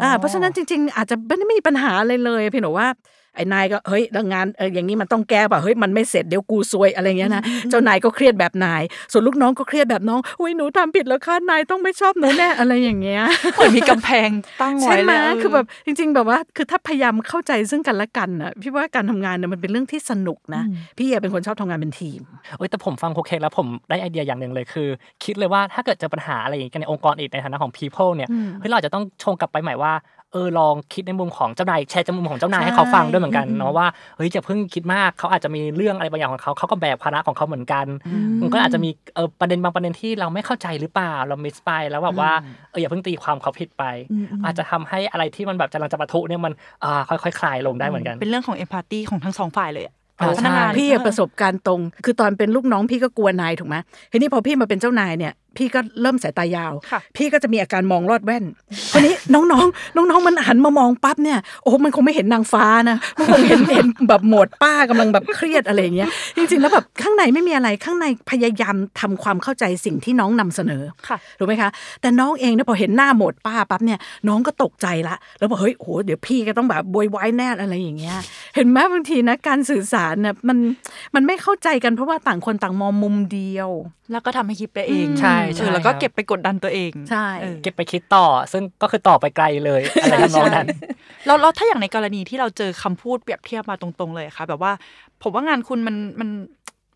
อ่าเพราะฉะนั้นจริง ๆ อาจจะไม่ได้มีปัญหาอะไรเลยเพียงแต่ว่า ไอ้นายก็เฮ้ยแล้วงานเอออย่างนี้มันต้องแก้ป่ะเฮ้ยมันไม่เสร็จเดี๋ยวกูซวยอะไรเงี้ยนะเจ้านายก็เครียดแบบนาย ส่วนลูกน้องก็เครียดแบบน้องอุ้ยหนูทำผิดแล้วค่ะนายต้องไม่ชอบหนูแน่อะไรอย่างเงี้ยเหมือนมีกำแพงตั้งไว้ใช่ไหมเลยคือแบบจริง ๆ แบบว่าคือถ้าพยายามเข้าใจซึ่งกันและกันนะพี่ว่าการทำงานเนี่ยมันเป็นเรื่องที่สนุกนะ พี่อะเป็นคนชอบทำงานเป็นทีมเอ้ยแต่ผมฟังโคเคแล้วผมได้ไอเดียอย่างหนึ่งเลยคือ คิดเลยว่าถ้าเกิดเจอปัญหาอะไรอย่างนี้กันในองค์กรอีกในฐานะของ people เนี่ยเฮ้ยเราอาจจะต้องชงกลับไปใหม่ว่า เออลองคิดในมุมของเจ้านายแชร์จากมุมของเจ้านายให้เขาฟังด้วยเหมือนกันเนาะว่าเฮ้ยอย่าเพิ่งคิดมากเขาอาจจะมีเรื่องอะไรบางอย่างของเขาเขาก็แบกภาระของเขาเหมือนกันมันก็อาจจะมีเออประเด็นบางประเด็นที่เราไม่เข้าใจหรือเปล่าเรามิสไปแล้วแบบว่าเอออย่าเพิ่งตีความเขาผิดไป อาจจะทำให้อะไรที่มันแบบกำลังจะปะทุเนี่ยมันอ่าค่อยๆคลายลงได้เหมือนกัน เป็นเรื่องของเอมพัตตีของทั้งสองฝ่ายเลยอะเออพนักงานใช่พี่อะประสบการณ์ตรง คือตอนเป็นลูกน้องพี่ก็กลัวนายถูกไหมทีนี้พอพี่มาเป็นเจ้านายเนี่ย พี่ก็เริ่มสายตายาวค่ะพี่ก็จะมีอาการมองลอดแว่นคนนี้น้องๆน้องๆมันหันมามองปั๊บเนี่ยโอ้โหมันคงไม่เห็นนางฟ้านะมันคงเห็นเห็นแบบโหมดป้ากำลังแบบเครียดอะไรอย่างเงี้ยจริงๆแล้วแบบข้างในไม่มีอะไรข้างในพยายามทำความเข้าใจสิ่งที่น้องนำเสนอค่ะถูกไหมคะ แต่น้องเองเนี่ยพอเห็นหน้าโหมดป้าปั๊บเนี่ยน้องก็ตกใจละ แล้วบอกเฮ้ยโหเดี๋ยวพี่ก็ต้องแบบบวยวายแน่อะไรอย่างเงี้ยเห็นไหมบางทีนะการสื่อสารเนี่ยมันมันไม่เข้าใจกันเพราะว่าต่างคนต่างมองมุมเดียว แล้วก็ทำให้คิดไปเองใช่ใช่เออแล้วก็ครับเก็บไปกดดันตัวเองใช่เออเก็บไปคิดต่อ ซึ่งก็คือต่อไปไกลเลยอะไรทำนองนั้นแล้วแล้วถ้าอย่างในกรณีที่เราเจอคำพูดเปรียบเทียบมาตรงๆเลยค่ะ แบบว่า ผมว่างานคุณมันมัน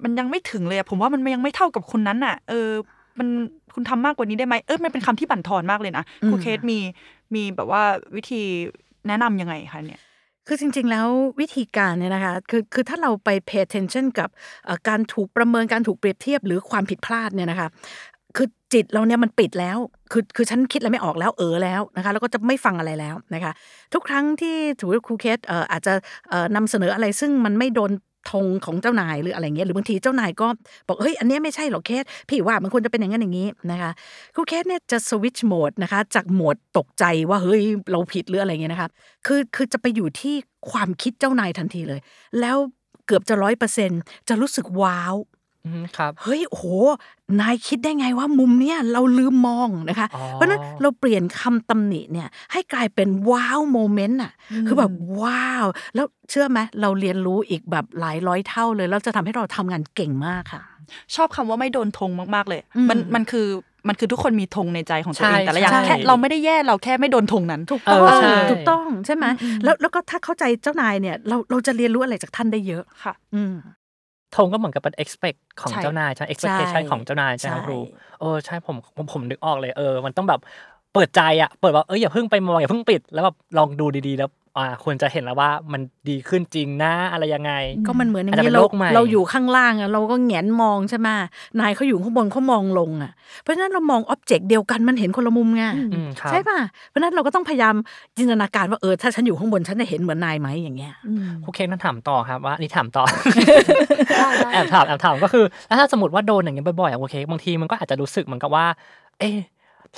มันยังไม่ถึงเลยอะผมว่ามันยังไม่เท่ากับคนนั้นอะ เออ มันคุณทำมากกว่านี้ได้ไหมเออมันเป็นคำที่บั่นทอนมากเลยนะครูเคสมีมีแบบว่าวิธีแนะนำยังไงคะเนี่ยคือจริง ๆ แล้ววิธีการเนี่ยนะคะคือคือถ้าเราไป pay attention กับเอ่อการถูกประเมินการถูกเปรียบเทียบหรือความผิดพลาดเนี่ยนะคะ คือจิตเราเนี่ยมันปิดแล้ว คือคือฉันคิดอะไรไม่ออกแล้วเออแล้วนะคะ แล้วก็จะไม่ฟังอะไรแล้วนะคะ ทุกครั้งที่ถือว่าครูเคสเอ่ออาจจะเอ่อนำเสนออะไรซึ่งมันไม่โดนธงของเจ้านายหรืออะไรเงี้ยหรือบางทีเจ้านายก็บอกเฮ้ยอันนี้ไม่ใช่หรอกเคสพี่ว่ามันควรจะเป็นอย่างนั้นอย่างนี้นะคะครูเคสเนี่ยจะสวิตช์โหมดนะคะ จากโหมดตกใจว่าเฮ้ยเราผิดหรืออะไรเงี้ยนะคะคือคือจะไปอยู่ที่ความคิดเจ้านายทันทีเลย แล้วเกือบจะร้อยเปอร์เซ็นจะรู้สึกว้าว อืมครับ เฮ้ย โอ้โห นายคิดได้ไงว่ามุมเนี้ยเราลืมมองนะคะ อ๋อ เพราะฉะนั้นเราเปลี่ยนคำตำหนิเนี่ยให้กลายเป็นว้าวโมเมนต์อะคือแบบว้าว แล้วเชื่อไหมเราเรียนรู้อีกแบบหลายร้อยเท่าเลย แล้วจะทำให้เราทำงานเก่งมากค่ะ ชอบคำว่าไม่โดนธงมาก ๆ เลย อืมมันมันคือมันคือทุกคนมีธงในใจของตัวเอง ใช่แต่ละอย่างใช่ แค่เราไม่ได้แย่เราแค่ไม่โดนธงนั้น ถูกต้องเออใช่ ถูกต้องใช่ไหมแล้วแล้วก็ถ้าเข้าใจเจ้านายเนี่ย เราเราจะเรียนรู้อะไรจากท่านได้เยอะ ค่ะ อืม ธงก็เหมือนกับเป็น expect ของใช่เจ้านายใช่ expectation ใช่ของเจ้านายใช่ไหมครับใช่ครูเออใช่ผมผมผมนึกออกเลยเออ มันต้องแบบ เปิดใจอะเปิดว่าเอออย่าเพิ่งไปมองอย่าเพิ่งปิด แล้วแบบลองดูดีๆแล้วอ่าควรจะเห็นแล้วว่ามันดีขึ้นจริงนะอะไรยังไง ก็มันเหมือนอย่างอาจจะเป็นี้นเราโลกใหม่เราอยู่ข้างล่างอะเราก็แหงนมองใช่ไหมนายเขาอยู่ข้างบนเขามองลงอะเพราะฉะนั้นเรามองอ็อบเจกต์เดียวกันมันเห็นคนละมุมไงอืมครับใช่ป่ะเพราะฉะนั้นเราก็ต้องพยายามจินตนาการว่าเออถ้าฉันอยู่ข้างบนฉันจะเห็นเหมือนนายไหมอย่างเงี้ยครูเคนต้องถามต่อครับว่าอันนี่ถามต่อได้ได้แอบถามแอบถามก็คือแล้วถ้าสมมติว่าโดนอย่างเงี้ยบ่อยๆอะโอเคบางทีมันก็อาจจะรู้สึกเหมือนกับว่า เอ๊ะ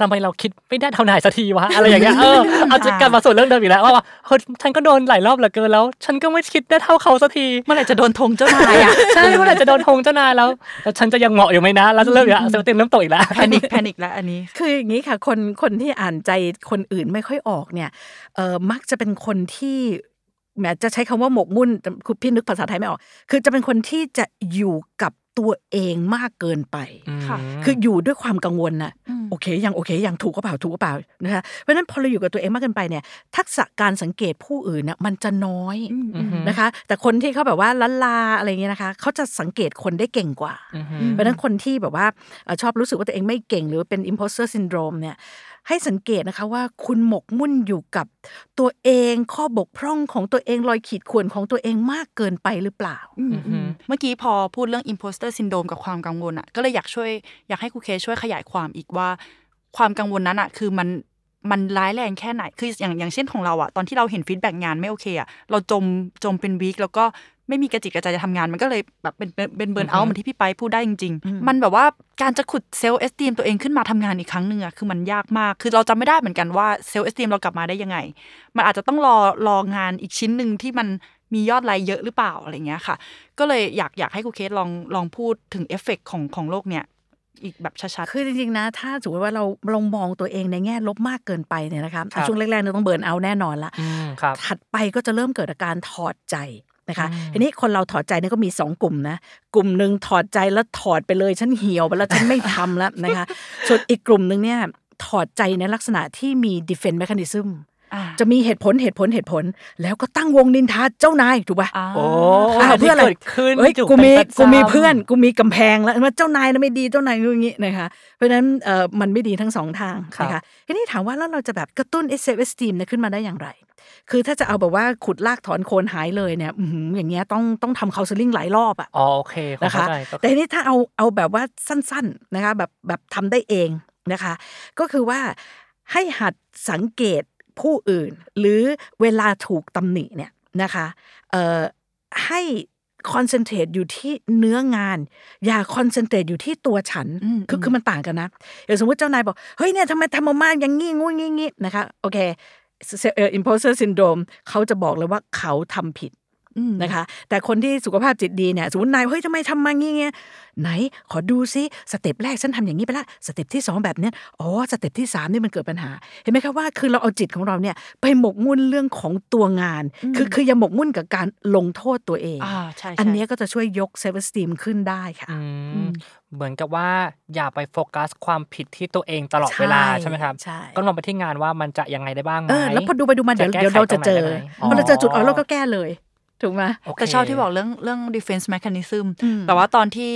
ทำไมเราคิดไม่ได้เท่านายสักทีวะอะไรอย่างเงี้ยเออเอาจะกลับมาสู่เรื่องเดิมอีกแล้วว่าว่าเฮ้ยฉันก็โดนหลายรอบเหลือเกินแล้ว ฉันก็ไม่คิดได้เท่าเขาสักทีเมื่อไหร่จะโดนธงเจ้านายอะใช่เมื่อไหร่จะโดนทงเจ้านายแล้วแล้วฉันจะยังเหมาะอยู่ไหมนะแล้วจะเริ่มอีกแล้วเซลล์เต็มเริ่มตกอีกแล้วแพนิคแพนิคแล้วอันนี้ คืออย่างนี้ค่ะคนคนที่อ่านใจคนอื่นไม่ค่อยออกเนี่ยเออมักจะเป็นคนที่ แหมจะใช้คำว่าหมกมุ่นแต่คุณพี่นึกภาษาไทยไม่ออก คือจะเป็นคนที่จะอยู่กับตัวเองมากเกินไปค่ะคืออยู่ด้วยความกังวลนะอืมโอเค ยังโอเค ยังถูกก็เปล่าถูกก็เปล่านะคะเพราะฉะนั้นพอเราอยู่กับตัวเองมากเกินไปเนี่ย ทักษะการสังเกตผู้อื่นเนี่ยมันจะน้อยอืมอืมนะคะ แต่คนที่เขาแบบว่าละลาอะไรเงี้ยนะคะเขาจะสังเกตคนได้เก่งกว่าอือฮึเพราะฉะนั้นคนที่แบบว่าเอ่อชอบรู้สึกว่าตัวเองไม่เก่งหรือว่าเป็น imposter syndrome เนี่ย ให้สังเกตนะคะว่าคุณหมกมุ่นอยู่กับตัวเองข้อบกพร่องของตัวเองรอยขีดข่วนของตัวเองมากเกินไปหรือเปล่าอืมอืมเมื่อกี้พอพูดเรื่อง imposter syndrome กับความกังวลอะก็เลยอยากช่วยอยากให้ครูเคสช่วยขยายความอีกว่า ความกังวลนั้นอะคือมันมันร้ายแรงแค่ไหน คืออย่างอย่างเช่นของเราอะตอนที่เราเห็น feedback งานไม่โอเคอะเราจมจมเป็น week แล้วก็ ไม่มีกระจิตกระใจจะทำงาน มันก็เลยแบบเป็นเป็นเป็น burnout เหมือนที่พี่ไปพูดได้จริง ๆ มันแบบว่าการจะขุด self-esteem ตัวเองขึ้นมาทำงานอีกครั้งหนึ่งอะคือมันยากมาก คือเราจำไม่ได้เหมือนกันว่า self-esteem เรากลับมาได้ยังไง มันอาจจะต้องรอรองานอีกชิ้นหนึ่งที่มันมียอดไลค์เยอะหรือเปล่าอะไรเงี้ยค่ะ ก็เลยอยากอยากให้ครูเคสลองลองพูดถึงเอฟเฟกของของโรคเนี่ยอีกแบบชัดคือจริงๆนะ ถ้าสมมติว่าเราลองมองตัวเองในแง่ลบมากเกินไปเนี่ยนะคะครับช่วงแรกๆเราต้อง burnout แน่นอนละอืมครับถัดไปก็จะเริ่มเกิดอาการถอดใจ นะคะอืมทีนี้คนเราถอดใจเนี่ยก็มีสองกลุ่มนะ กลุ่มหนึ่งถอดใจแล้วถอดไปเลย ฉันเหี่ยวไปแล้วฉันไม่ทำแล้วนะคะ ส่วนอีกกลุ่มหนึ่งเนี่ยถอดใจในลักษณะที่มี defense mechanism ๆอ่า จะมีเหตุผลเหตุผลเหตุผล แล้วก็ตั้งวงนินทาเจ้านายถูกป่ะอ่าโอ้อ้าวเพื่ออะไรเกิดขึ้นเฮ้ยอยู่กูมีเป็นประจำกูมีเพื่อนกูมีกำแพงแล้วว่าเจ้านายนะไม่ดีเจ้านายอย่างงี้นะคะเพราะฉะนั้นเอ่อมันไม่ดีทั้งสองทางครับนะคะทีนี้ถามว่าแล้วเราจะแบบกระตุ้น s อ s t e a m เนี่ยขึ้นมาได้อย่างไร คือถ้าจะเอาแบบว่าขุดรากถอนโคนหายเลยเนี่ยอื้อหืออย่างเงี้ยต้องต้องทำ counseling หลายรอบอะอ๋อโอเคผมนะคะเข้าใจก็แต่ทีนี้ถ้าเอาเอาแบบว่าสั้นๆนะคะแบบแบบทำได้เองนะคะ ก็คือว่าให้หัดสังเกต ผู้อื่น หรือเวลาถูกตำหนิเนี่ยนะคะเอ่อให้ concentrate อยู่ที่เนื้องาน อย่า concentrate อยู่ที่ตัวฉันอืมคือคือมันต่างกันนะอย่างสมมติเจ้านายบอก เฮ้ยเนี่ยทำไมทำออกมาอย่างงี้งู้งี้งี้นะคะโอเคเอ่อ imposter syndrome เขาจะบอกเลยว่าเขาทำผิดอืม นะคะ แต่คนที่สุขภาพจิตดีเนี่ยสมมตินายเฮ้ยทำไมทำมางี้เงี้ยไหนขอดูซิ step แรกฉันทำอย่างนี้ไปละ step ที่สองแบบเนี้ยอ๋อ step ที่สามนี่มันเกิดปัญหา เห็นไหมคะว่าคือเราเอาจิตของเราเนี่ยไปหมกมุ่นเรื่องของตัวงาน คือคืออย่าหมกมุ่นกับการลงโทษตัวเองอ่าใช่ใช่อันเนี้ยก็จะช่วยยก self-esteem ขึ้นได้ค่ะอืมเหมือนกับว่าอย่าไปโฟกัสความผิดที่ตัวเองตลอดเวลาใช่ใช่ไหมครับใช่ก็ลองไปที่งานว่ามันจะยังไงได้บ้างไหมเออแล้วพอดูไปดูมาเดี๋ยวจะแก้เดี๋ยวเราจะเจอไขตรงไหนได้ไหมพอเราเจอจุดอ่อนอ๋อเราก็แก้เลย ถูกไหมโอเคแต่ชอบที่บอกเรื่องเรื่อง defense mechanism อืมแต่ว่าตอนที่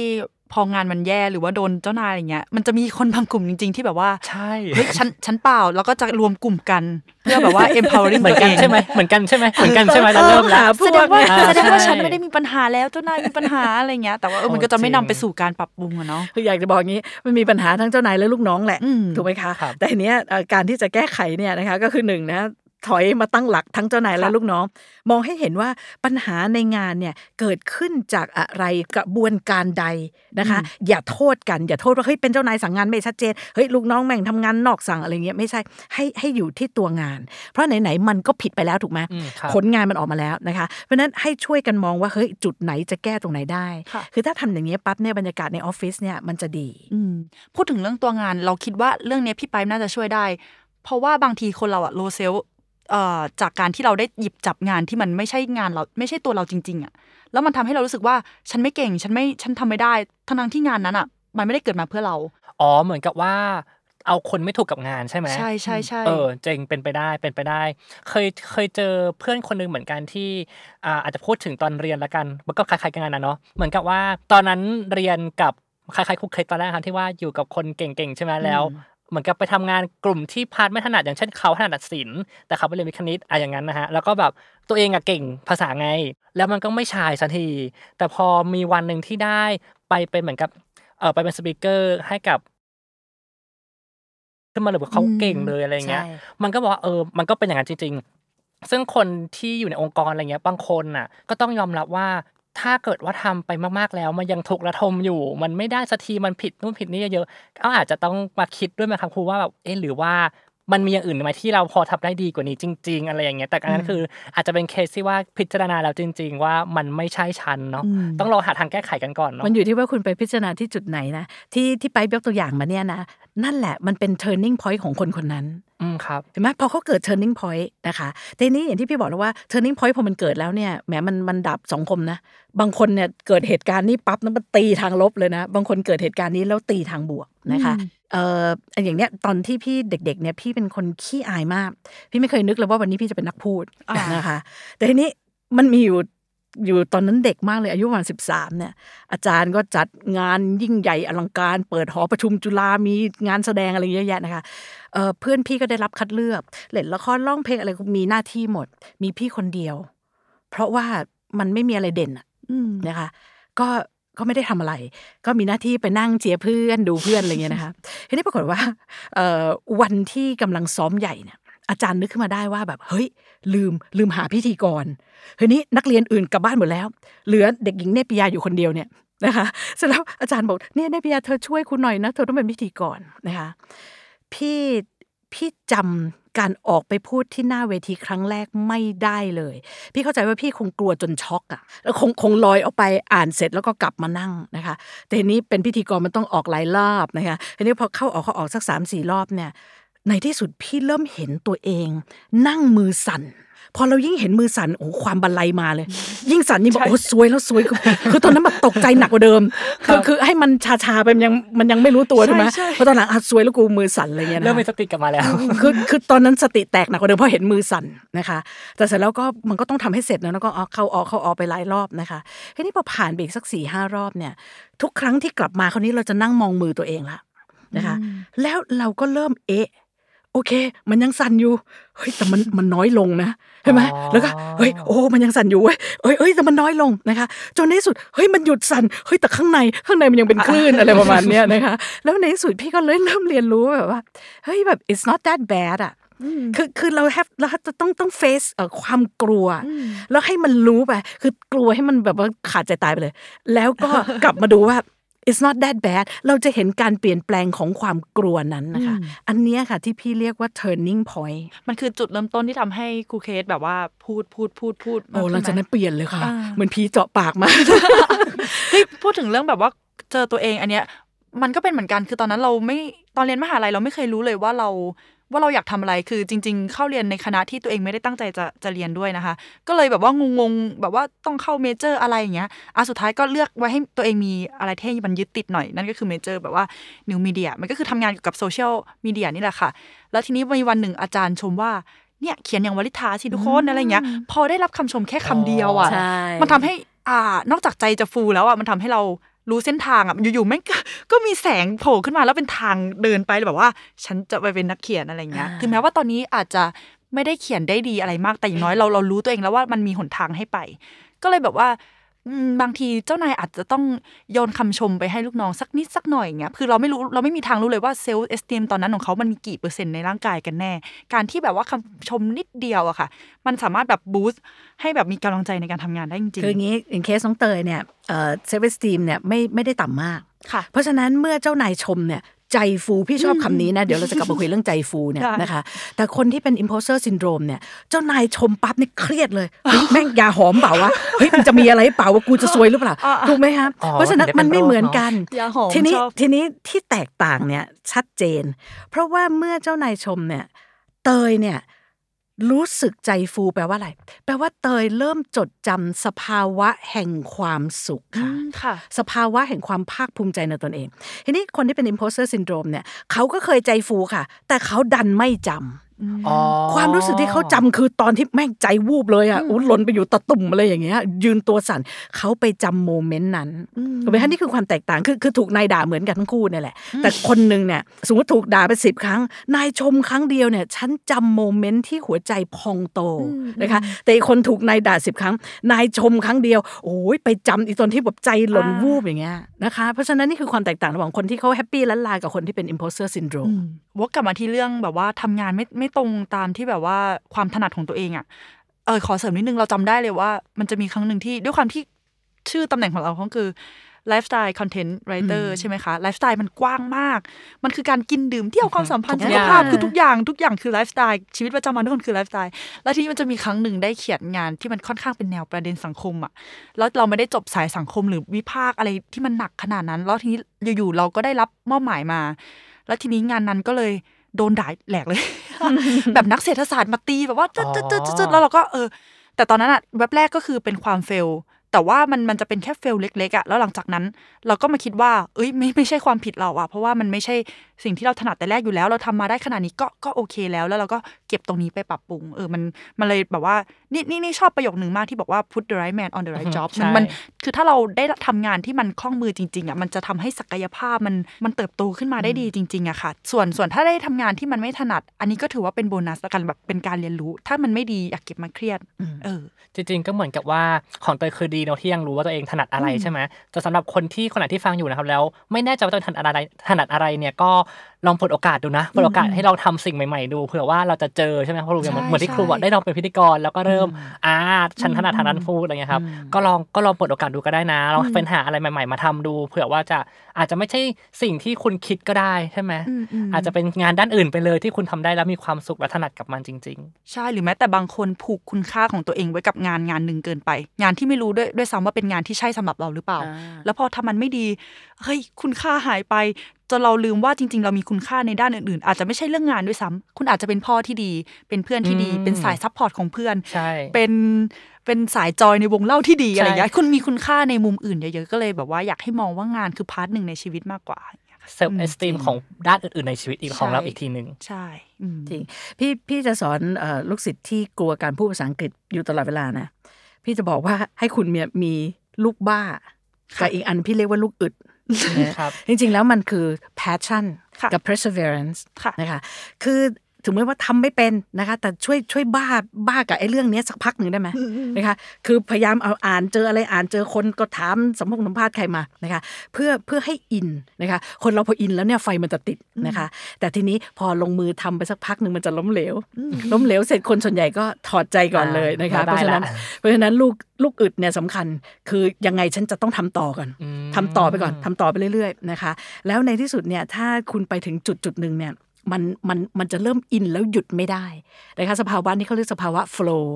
พองานมันแย่หรือว่าโดนเจ้านายอะไรเงี้ย มันจะมีคนบางกลุ่มจริง ๆ ที่แบบว่า ใช่เฮ้ยฉันฉันเปล่า แล้วก็จะรวมกลุ่มกัน เพื่อแบบว่า empowering เหมือนกันตัวงใช่ไหมเหมือนกันใช่ไหมเหมือนกันใช่ไหมเราเริ่มแล้วหาพวแสกดงว่าอ่าแสดงว่าใช่ฉันไม่ได้มีปัญหาแล้วเจ้านายมีปัญหาอะไรเงี้ยแต่ว่าเออมันก็จะไม่นำไปสู่การปรับปรุงอะเนาะคืออยากจะบอกงี้มันมีปัญหาทั้งเจ้านายและลูกน้องแหละอืมถูกไหมคะครับแต่ทีเนี้ยเอ่อการที่จะแก้ไขเนี่ยนะคะก็คือหนึ่งนะ ถอยมาตั้งหลักทั้งเจ้านายและลูกน้อง มองให้เห็นว่าปัญหาในงานเนี่ยเกิดขึ้นจากอะไรกระบวนการใดนะคะ อย่าโทษกัน อย่าโทษว่าเฮ้ยเป็นเจ้านายสั่งงานไม่ชัดเจนเฮ้ยลูกน้องแม่งทำงานนอกสั่งอะไรเงี้ยไม่ใช่ให้ให้อยู่ที่ตัวงาน เพราะไหนๆมันก็ผิดไปแล้วถูกไหมอืมครับผลงานมันออกมาแล้วนะคะ เพราะฉะนั้นให้ช่วยกันมองว่าเฮ้ยจุดไหนจะแก้ตรงไหนได้ค่ะคือถ้าทำอย่างนี้ยปั๊บเนี่ยบรรยากาศในออฟฟิศเนี่ยมันจะดีอืมพูดถึงเรื่องตัวงานเราคิดว่าเรื่องเนี้ยพี่ไปน่าจะช่วยได้ เพราะว่าบางทีคนเราอะโลเซลเอ่อ จากการที่เราได้หยิบจับงานที่มันไม่ใช่งานเราไม่ใช่ตัวเราจริง ๆอะแล้วมันทำให้เรารู้สึกว่าฉันไม่เก่ง ฉันไม่ฉันทำไม่ได้ ทั้งๆที่งานนั้นอะมันไม่ได้เกิดมาเพื่อเรา อ๋อเหมือนกับว่าเอาคนไม่ถูกกับงานใช่ไหมใช่ใช่ใช่เออเจริงเป็นไปได้เป็นไปได้ เคยเคยเจอเพื่อนคนหนึงเหมือนกันที่อ่าอาจจะพูดถึงตอนเรียนละกันมันก็คล้ายๆกันนะเนาะเหมือนกับว่าตอนนั้นเรียนกับคล้ายๆคุกเคล็ดตอนแรกครับที่ว่าอยู่กับคนเก่งๆใช่ไหมแล้ว เหมือนกับไปทำงานกลุ่มที่ part ไม่ถนัดอย่างเช่นเขาถนัดศิลป์แต่เขาไปเรียนวิทย์คณิตอะไรอย่างนั้นนะฮะแล้วก็แบบตัวเองอะเก่งภาษาไง แล้วมันก็ไม่ shine สักที แต่พอมีวันหนึ่งที่ได้ไปเป็นเหมือนกับเออไปเป็น speaker ให้กับขึ้นมาเลยว่าเขาเก่งเลยอะไรเงี้ยใช่มันก็บอกว่าเออ มันก็เป็นอย่างนั้นจริง ๆ ซึ่งคนที่อยู่ในองค์กรอะไรเงี้ย บางคนน่ะ ก็ต้องยอมรับว่า ถ้าเกิดว่าทำไปมากๆแล้ว มันยังถูกระทมอยู่ มันไม่ได้สักทีมันผิดนู่นผิดนี่เยอะๆก็อาจจะต้องมาคิดด้วยไหมครับครูว่าแบบเอ๊ะหรือว่ามันมีอย่างอื่นไหมที่เราพอทำได้ดีกว่านี้จริง ๆ อะไรอย่างเงี้ยแต่อันนั้นคืออาจจะเป็นเคสที่ว่าพิจารณาแล้วจริง ๆ ว่ามันไม่ใช่ชันเนาะอืมต้องรอหาทางแก้ไขกันก่อนเนาะมันอยู่ที่ว่าคุณไปพิจารณาที่จุดไหนนะที่ที่ไปยกตัวอย่างมาเนี่ยนะ นั่นแหละมันเป็น turning point ของคนคนนั้นอืมครับเห็นไหมพอเขาเกิด turning point นะคะทีนี้อย่างที่พี่บอกแล้วว่า turning point พอมันเกิดแล้วเนี่ยแหมมันมันดับสองคมนะ บางคนเนี่ยเกิดเหตุการณ์นี้ปั๊บแล้วมันตีทางลบเลยนะ บางคนเกิดเหตุการณ์นี้แล้วตีทางบวกนะคะเอ่ออย่างเนี้ยตอนที่พี่เด็ก ๆเนี่ยพี่เป็นคนขี้อายมาก พี่ไม่เคยนึกเลยว่าวันนี้พี่จะเป็นนักพูดอ่านนะคะแต่ทีนี้มันมีอยู่ อยู่ตอนนั้นเด็กมากเลยอายุประมาณสิบสามเนี่ย อาจารย์ก็จัดงานยิ่งใหญ่อลังการ เปิดหอประชุมจุฬามีงานแสดงอะไรเยอะแยะนะคะเเพื่อนพี่ก็ได้รับคัดเลือกเล่นละครร้องเพลงอะไรก็มีหน้าที่หมด มีพี่คนเดียว เพราะว่ามันไม่มีอะไรเด่นนะคะ ก็ก็ไม่ได้ทำอะไร ก็มีหน้าที่ไปนั่งเชียร์เพื่อนดูเพื่อนอะไรเงี้ยนะคะทีนี้ปรากฏว่าวันที่กำลังซ้อมใหญ่เนี่ย อาจารย์นึกขึ้นมาได้ว่าแบบเฮ้ย ลืมลืมหาพิธีกรทีนี้นักเรียนอื่นกลับบ้านหมดแล้ว เหลือเด็กหญิงเนปิยาอยู่คนเดียวเนี่ยนะคะเสร็จแล้วอาจารย์บอกเนี่ยเนปิยาเธอช่วยคุณหน่อยนะเธอต้องเป็นพิธีกรนะคะพี่พี่จำการออกไปพูดที่หน้าเวทีครั้งแรกไม่ได้เลย พี่เข้าใจว่าพี่คงกลัวจนช็อกอะแล้วคงคงลอยออกไปอ่านเสร็จแล้วก็กลับมานั่งนะคะ แต่นี้เป็นพิธีกรมันต้องออกหลายรอบนะคะทีนี้พอเข้าออกเขาออกสักสามสี่รอบเนี่ย ในที่สุดพี่เริ่มเห็นตัวเอง นั่งมือสั่น พอเรายิ่งเห็นมือสั่นโอ้โหความบันไลมาเลย ยิ่งสั่นยิ่งบอกโอ้สวยแล้วสวยคือคือตอนนั้นแบบตกใจหนักกว่าเดิมคือคือให้มันชาชาๆไปมันยังมันยังไม่รู้ตัวใช่ไหมใช่ใช่เพราะตอนหลังอะสวยแล้วกูมือสั่นอะไรเงี้ยนะเริ่มมีสติกลับมาแล้วคือคือตอนนั้นสติแตกหนักกว่าเดิมเพราะเห็นมือสั่นนะคะ แต่เสร็จแล้วก็มันก็ต้องทำให้เสร็จนะแล้วก็เอาเข้าออกเข้าออกไปหลายรอบนะคะทีนี้พอผ่านไปอีกสักสี่ห้ารอบเนี่ย ทุกครั้งที่กลับมาคราวนี้เราจะนั่งมองมือตัวเองละนะคะ แล้วเราก็เริ่มเอะ โอเค มันยังสั่นอยู่เฮ้ยแต่มันมันน้อยลงนะใช่ไหมอ๋อแล้วก็เฮ้ยโอ้มันยังสั่นอยู่เว้ยเฮ้ยเฮ้ยแต่มันน้อยลงนะคะ จนในที่สุดเฮ้ยมันหยุดสั่นเฮ้ยแต่ข้างในข้างในมันยังเป็นคลื่นอะไรประมาณเนี้ยนะคะ แล้วในที่สุดพี่ก็เลยเริ่มเรียนรู้ว่าแบบว่าเฮ้ยแบบ it's not that bad อะคือคือเรา have เราจะต้องต้อง face เอ่อความกลัว แล้วให้มันรู้ไปคือกลัวให้มันแบบว่าขาดใจตายไปเลย แล้วก็กลับมาดูว่า it's not that bad เราจะเห็นการเปลี่ยนแปลงของความกลัวนั้นนะคะ อันเนี้ยค่ะที่พี่เรียกว่า turning point มันคือจุดเริ่มต้นที่ทำให้ครูเคสแบบว่าพูดพูดพูดพูดโอ้หลังจากนั้นเปลี่ยนเลยค่ะอ่าเหมือนผีเจาะปากมาเฮ้ยพูดถึงเรื่องแบบว่าเจอตัวเองอันเนี้ยมันก็เป็นเหมือนกันคือตอนนั้นเราไม่ตอนเรียนมหาลัยเราไม่เคยรู้เลยว่าเรา ว่าเราอยากทำอะไรคือจริง ๆ เข้าเรียนในคณะที่ตัวเองไม่ได้ตั้งใจจะจะเรียนด้วยนะคะ ก็เลยแบบว่างงๆแบบว่าต้องเข้า major อะไรอย่างเงี้ยอะสุดท้ายก็เลือกไว้ให้ตัวเองมีอะไรที่ให้มันยึดติดหน่อยนั่นก็คือ major แบบว่านิวมีเดียมันก็คือทำงานเกี่ยวกับโซเชียลมีเดียนี่แหละค่ะ แล้วทีนี้มีวันหนึ่งอาจารย์ชมว่าเนี่ยเขียนอย่างวลิตาสิทุกคนอะไรเงี้ย พอได้รับคำชมแค่คำเดียวอะใช่มันทำให้อ่านอกจากใจจะฟูแล้วอะมันทำให้เรา รู้เส้นทางอะอยู่ๆแม่งก็ก็มีแสงโผล่ขึ้นมาแล้วเป็นทางเดินไปแบบว่า ฉันจะไปเป็นนักเขียนอะไรเงี้ยอ่าถึงแม้ว่าตอนนี้อาจจะไม่ได้เขียนได้ดีอะไรมากแต่อย่างน้อยเราเรารู้ตัวเองแล้วว่ามันมีหนทางให้ไป ก็เลยแบบว่าอืม บางทีเจ้านายอาจจะต้องโยนคำชมไปให้ลูกน้องสักนิดสักหน่อยอย่างเงี้ย คือเราไม่รู้เราไม่มีทางรู้เลยว่า self-esteem ตอนนั้นของเขามันมีกี่เปอร์เซ็นต์ในร่างกายกันแน่ การที่แบบว่าคำชมนิดเดียวอะค่ะ มันสามารถแบบ boost ให้แบบมีกำลังใจในการทำงานได้จริงคืออย่างนี้ในเคสน้องเตยเนี่ยเอ่อ self-esteem เนี่ยไม่ไม่ได้ต่ำมากค่ะเพราะฉะนั้นเมื่อเจ้านายชมเนี่ย ใจฟูพี่ชอบคำนี้นะเดี๋ยวเราจะกลับมาคุยเรื่องใจฟูเนี่ยค่ะนะคะ แต่คนที่เป็น imposter syndrome เนี่ย เจ้านายชมปั๊บนี่เครียดเลยเฮ้ยแม่งยาหอมเปล่าวะเฮ้ยมันจะมีอะไรเปล่าว่ากูจะซวยหรือเปล่าอ่าถูกไหมครับอ๋อเพราะฉะนั้นมันไม่เหมือนกันยาหอมทีนี้ชอบทีนี้ที่แตกต่างเนี่ยชัดเจน เพราะว่าเมื่อเจ้านายชมเนี่ยเตยเนี่ย รู้สึกใจฟูแปลว่าอะไร แปลว่าเตยเริ่มจดจำสภาวะแห่งความสุขอืค่ะมค่ะ สภาวะแห่งความภาคภูมิใจในตนเอง ทีนี้คนที่เป็น imposter syndrome เนี่ยเขาก็เคยใจฟูค่ะ แต่เขาดันไม่จำอ๋อ ความรู้สึกที่เขาจำคือตอนที่แม่งใจวูบเลยอะอุ้หล่นไปอยู่ตะตุ่มอะไรอย่างเงี้ย ยืนตัวสั่นเขาไปจำโมเมนต์นั้นถูกไหมคะนี่คือความแตกต่างคือคือถูกนายด่าเหมือนกันทั้งคู่เนี่ยแหละ แต่คนหนึ่งเนี่ยสมมติถูกด่าไปสิบครั้ง นายชมครั้งเดียวเนี่ย ฉันจำโมเมนต์ที่หัวใจพองโตนะคะ แต่อีกคนถูกนายด่าสิบครั้ง นายชมครั้งเดียวโอ้ยไปจำอีกตอนที่แบบใจหล่นอ่าวูบอย่างเงี้ยนะคะเพราะฉะนั้นนี่คือความแตกต่างระหว่างคนที่เขา happy ลั้นลากับคนที่เป็น imposter syndrome วกกลับมาที่เรื่องแบบว่าทำงานไม่ไม่ตรงตามที่แบบว่าความถนัดของตัวเองอะเออขอเสริมนิดนึงเราจำได้เลยว่า มันจะมีครั้งหนึ่งที่ด้วยความที่ชื่อตำแหน่งของเราก็คือ lifestyle content writer ใช่ไหมคะไลฟ์สไตล์มันกว้างมาก มันคือการกินดื่มเที่ยวความสัมพันธ์ทุกอย่างสุขภาพคือทุกอย่างทุกอย่างคือไลฟ์สไตล์ชีวิตประจำวันทุกคนคือไลฟ์สไตล์แล้วทีนี้มันจะมีครั้งหนึ่งได้เขียนงานที่มันค่อนข้างเป็นแนวประเด็นสังคมอะแล้วเราไม่ได้จบสายสังคมหรือวิพากษ์อะไรที่มันหนักขนาดนั้น แล้วทีนี้อยู่ๆเราก็ได้รับมอบหมายมา แล้วทีนี้งานนั้นก็เลย โดนด่าแหลกเลย แบบนักเศรษฐศาสตร์มาตีแบบว่าจึ๊ดจึ๊ดจึ๊ดจึ๊ดแล้วเราก็เออ แต่ตอนนั้นอะเว็บแรกก็คือเป็นความเฟล แต่ว่ามันมันจะเป็นแค่เฟลเล็กๆอะแล้วหลังจากนั้น เราก็มาคิดว่า เอ้ยไม่ไม่ใช่ความผิดเราอะเพราะว่ามันไม่ใช่สิ่งที่เราถนัดแต่แรกอยู่แล้ว เราทำมาได้ขนาดนี้ก็ก็โอเคแล้ว แล้วเราก็เก็บตรงนี้ไปปรับปรุงเออมันมันเลยแบบว่านี่นี่นี่ชอบประโยคหนึ่งมากที่บอกว่า put the right man on the right อือฮึ job ใช่มันมันคือถ้าเราได้ทำงานที่มันคล่องมือจริงๆอะมันจะทำให้ศักยภาพมันมันเติบโตขึ้นมาได้ดีจริงๆอะค่ะ ส่วนส่วนถ้าได้ทำงานที่มันไม่ถนัด อันนี้ก็ถือว่าเป็นโบนัสละกันแบบเป็นการเรียนรู้ ถ้ามันไม่ดีอยากเก็บมาเครียดเออ จริง ๆ ก็เหมือนกับว่าของเตยคือดีเนาะที่ยังรู้ว่าตัวเองถนัดอะไรใช่ไหมแต่สำหรับคนที่คนไหนที่ฟังอยู่นะครับแล้วไม่แน่ใจว่าตัวเองถนัดอะไรถนัดอะไรเนี่ยก็ลองเปิดโอกาสดูนะเปิดโอกาสให้ลองทำสิ่งใหม่ๆดูเผื่อว่าเราจะเจอใช่ไหมเพราะรู้อย่างเหมือนใช่เหมือนที่ครูบอกใช่ได้ลองเป็นพิธีกรแล้วก็เริ่มอ่าฉันถนัดทางด้านฟูดอะไรเงี้ยครับก็ลองก็ลองเปิดโอกาสดูก็ได้นะลองเป็นหาอะไรใหม่ ๆ มาทำดู เผื่อว่าจะอาจจะไม่ใช่สิ่งที่คุณคิดก็ได้ใช่ไหมอืมอืมอาจจะเป็นงานด้านอื่นไปเลยที่คุณทำได้แล้วมีความสุขและถนัดกับมันจริงใช่หรือแม้แต่บางคนผูกคุณค่าของตัวเองไว้กับงานงานหนึ่งเกินไป งานที่ไม่รู้ด้วยด้วยซ้ำว่าเป็นงานที่ใช่สำหรับเราหรือเปล่าอ่าแล้วพอทำมันไม่ดีเฮ้ยคุณค่าหายไปจนเราลืมว่าจริง ๆ เรามีคุณค่าในด้านอื่นๆ อาจจะไม่ใช่เรื่องงานด้วยซ้ำคุณอาจจะเป็นพ่อที่ดี เป็นเพื่อนที่ดีอืมเป็นสาย support ของเพื่อนๆใช่เป็นเป็นสาย joy ในวงเหล้าที่ดีใช่อะไรอย่างเงี้ยคุณมีคุณค่าในมุมอื่นเยอะๆก็เลยแบบว่าอยากให้มองว่างานคือ part หนึ่งในชีวิตมากกว่า self-esteem ของด้านอื่นๆในชีวิตอีกของเราอีกทีหนึ่งใช่อืมจริงพี่พี่จะสอนเอ่อลูกศิษย์ที่กลัวการพูดภาษาอังกฤษอยู่ตลอดเวลานะ พี่จะบอกว่าให้คุณมีมีลูกบ้ากับอีกอันพี่เรียกว่าลูกอึดนะครับจริงๆแล้วมันคือ passion ค่ะกับ perseverance ค่ะนะคะคือ ถึงแม้ว่าทำไม่เป็นนะคะ แต่ช่วยช่วยบ้าบ้ากับไอ้เรื่องเนี้ยสักพักหนึ่งได้ไหมนะคะคือพยายามเอาอ่านเจออะไรอ่านเจอคนก็ถามสัมภาษณ์สัมภาษณ์ใครมานะคะ เพื่อเพื่อให้อินนะคะ คนเราพออินแล้วเนี่ยไฟมันจะติดนะคะ แต่ทีนี้พอลงมือทำไปสักพักหนึ่งมันจะล้มเหลว ล้มเหลวเสร็จคนส่วนใหญ่ก็ถอดใจก่อนเลยนะคะอ่าเพราะฉะนั้นได้ละเพราะฉะนั้นลูกลูกอึดเนี่ยสำคัญ คือยังไงฉันจะต้องทำต่อก่อนอืมทำต่อไปก่อนทำต่อไปเรื่อยๆนะคะ แล้วในที่สุดเนี่ยถ้าคุณไปถึงจุดจุดหนึ่งเนี่ย มันมันมันจะเริ่มอินแล้วหยุดไม่ได้นะคะสภาวะนี้เขาเรียกสภาวะ flow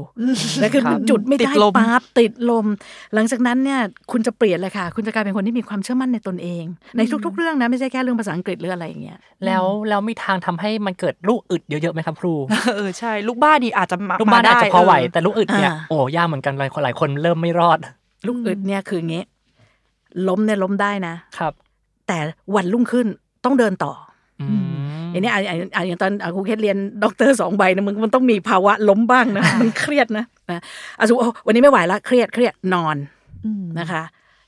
แล้วคือมันหยุดไม่ได้ติดลมปั๊บติดลม หลังจากนั้นเนี่ยคุณจะเปลี่ยนเลยค่ะ คุณจะกลายเป็นคนที่มีความเชื่อมั่นในตนเอง ในทุก ๆ เรื่องนะไม่ใช่แค่เรื่องภาษาอังกฤษหรืออะไรอย่างเงี้ยแล้วแล้วมีทางทำให้มันเกิดลูกอึดเยอะๆไหมครับครูเออใช่ลูกบ้านี่อาจจะมาลูกบ้านมอาจจะพอไหวเแต่ลูกอึดเนี่ยอ่าโอ้ยากเหมือนกันหลายคนหลายคนเริ่มไม่รอด ลูกอึดเนี่ยคืออย่างงี้ล้มเนี่ยล้มได้นะครับ แต่วันรุ่งขึ้นต้องเดินต่อ อืม อย่างนี้อ่านอ่านอ่านอย่างตอนอะครูเคสเรียนด็อกเตอร์สองใบนะมึงมันต้องมีภาวะล้มบ้างนะมันเครียดนะนะอะสมมุติโอ้วันนี้ไม่ไหวละเครียดเครียดนอนอืมนะคะ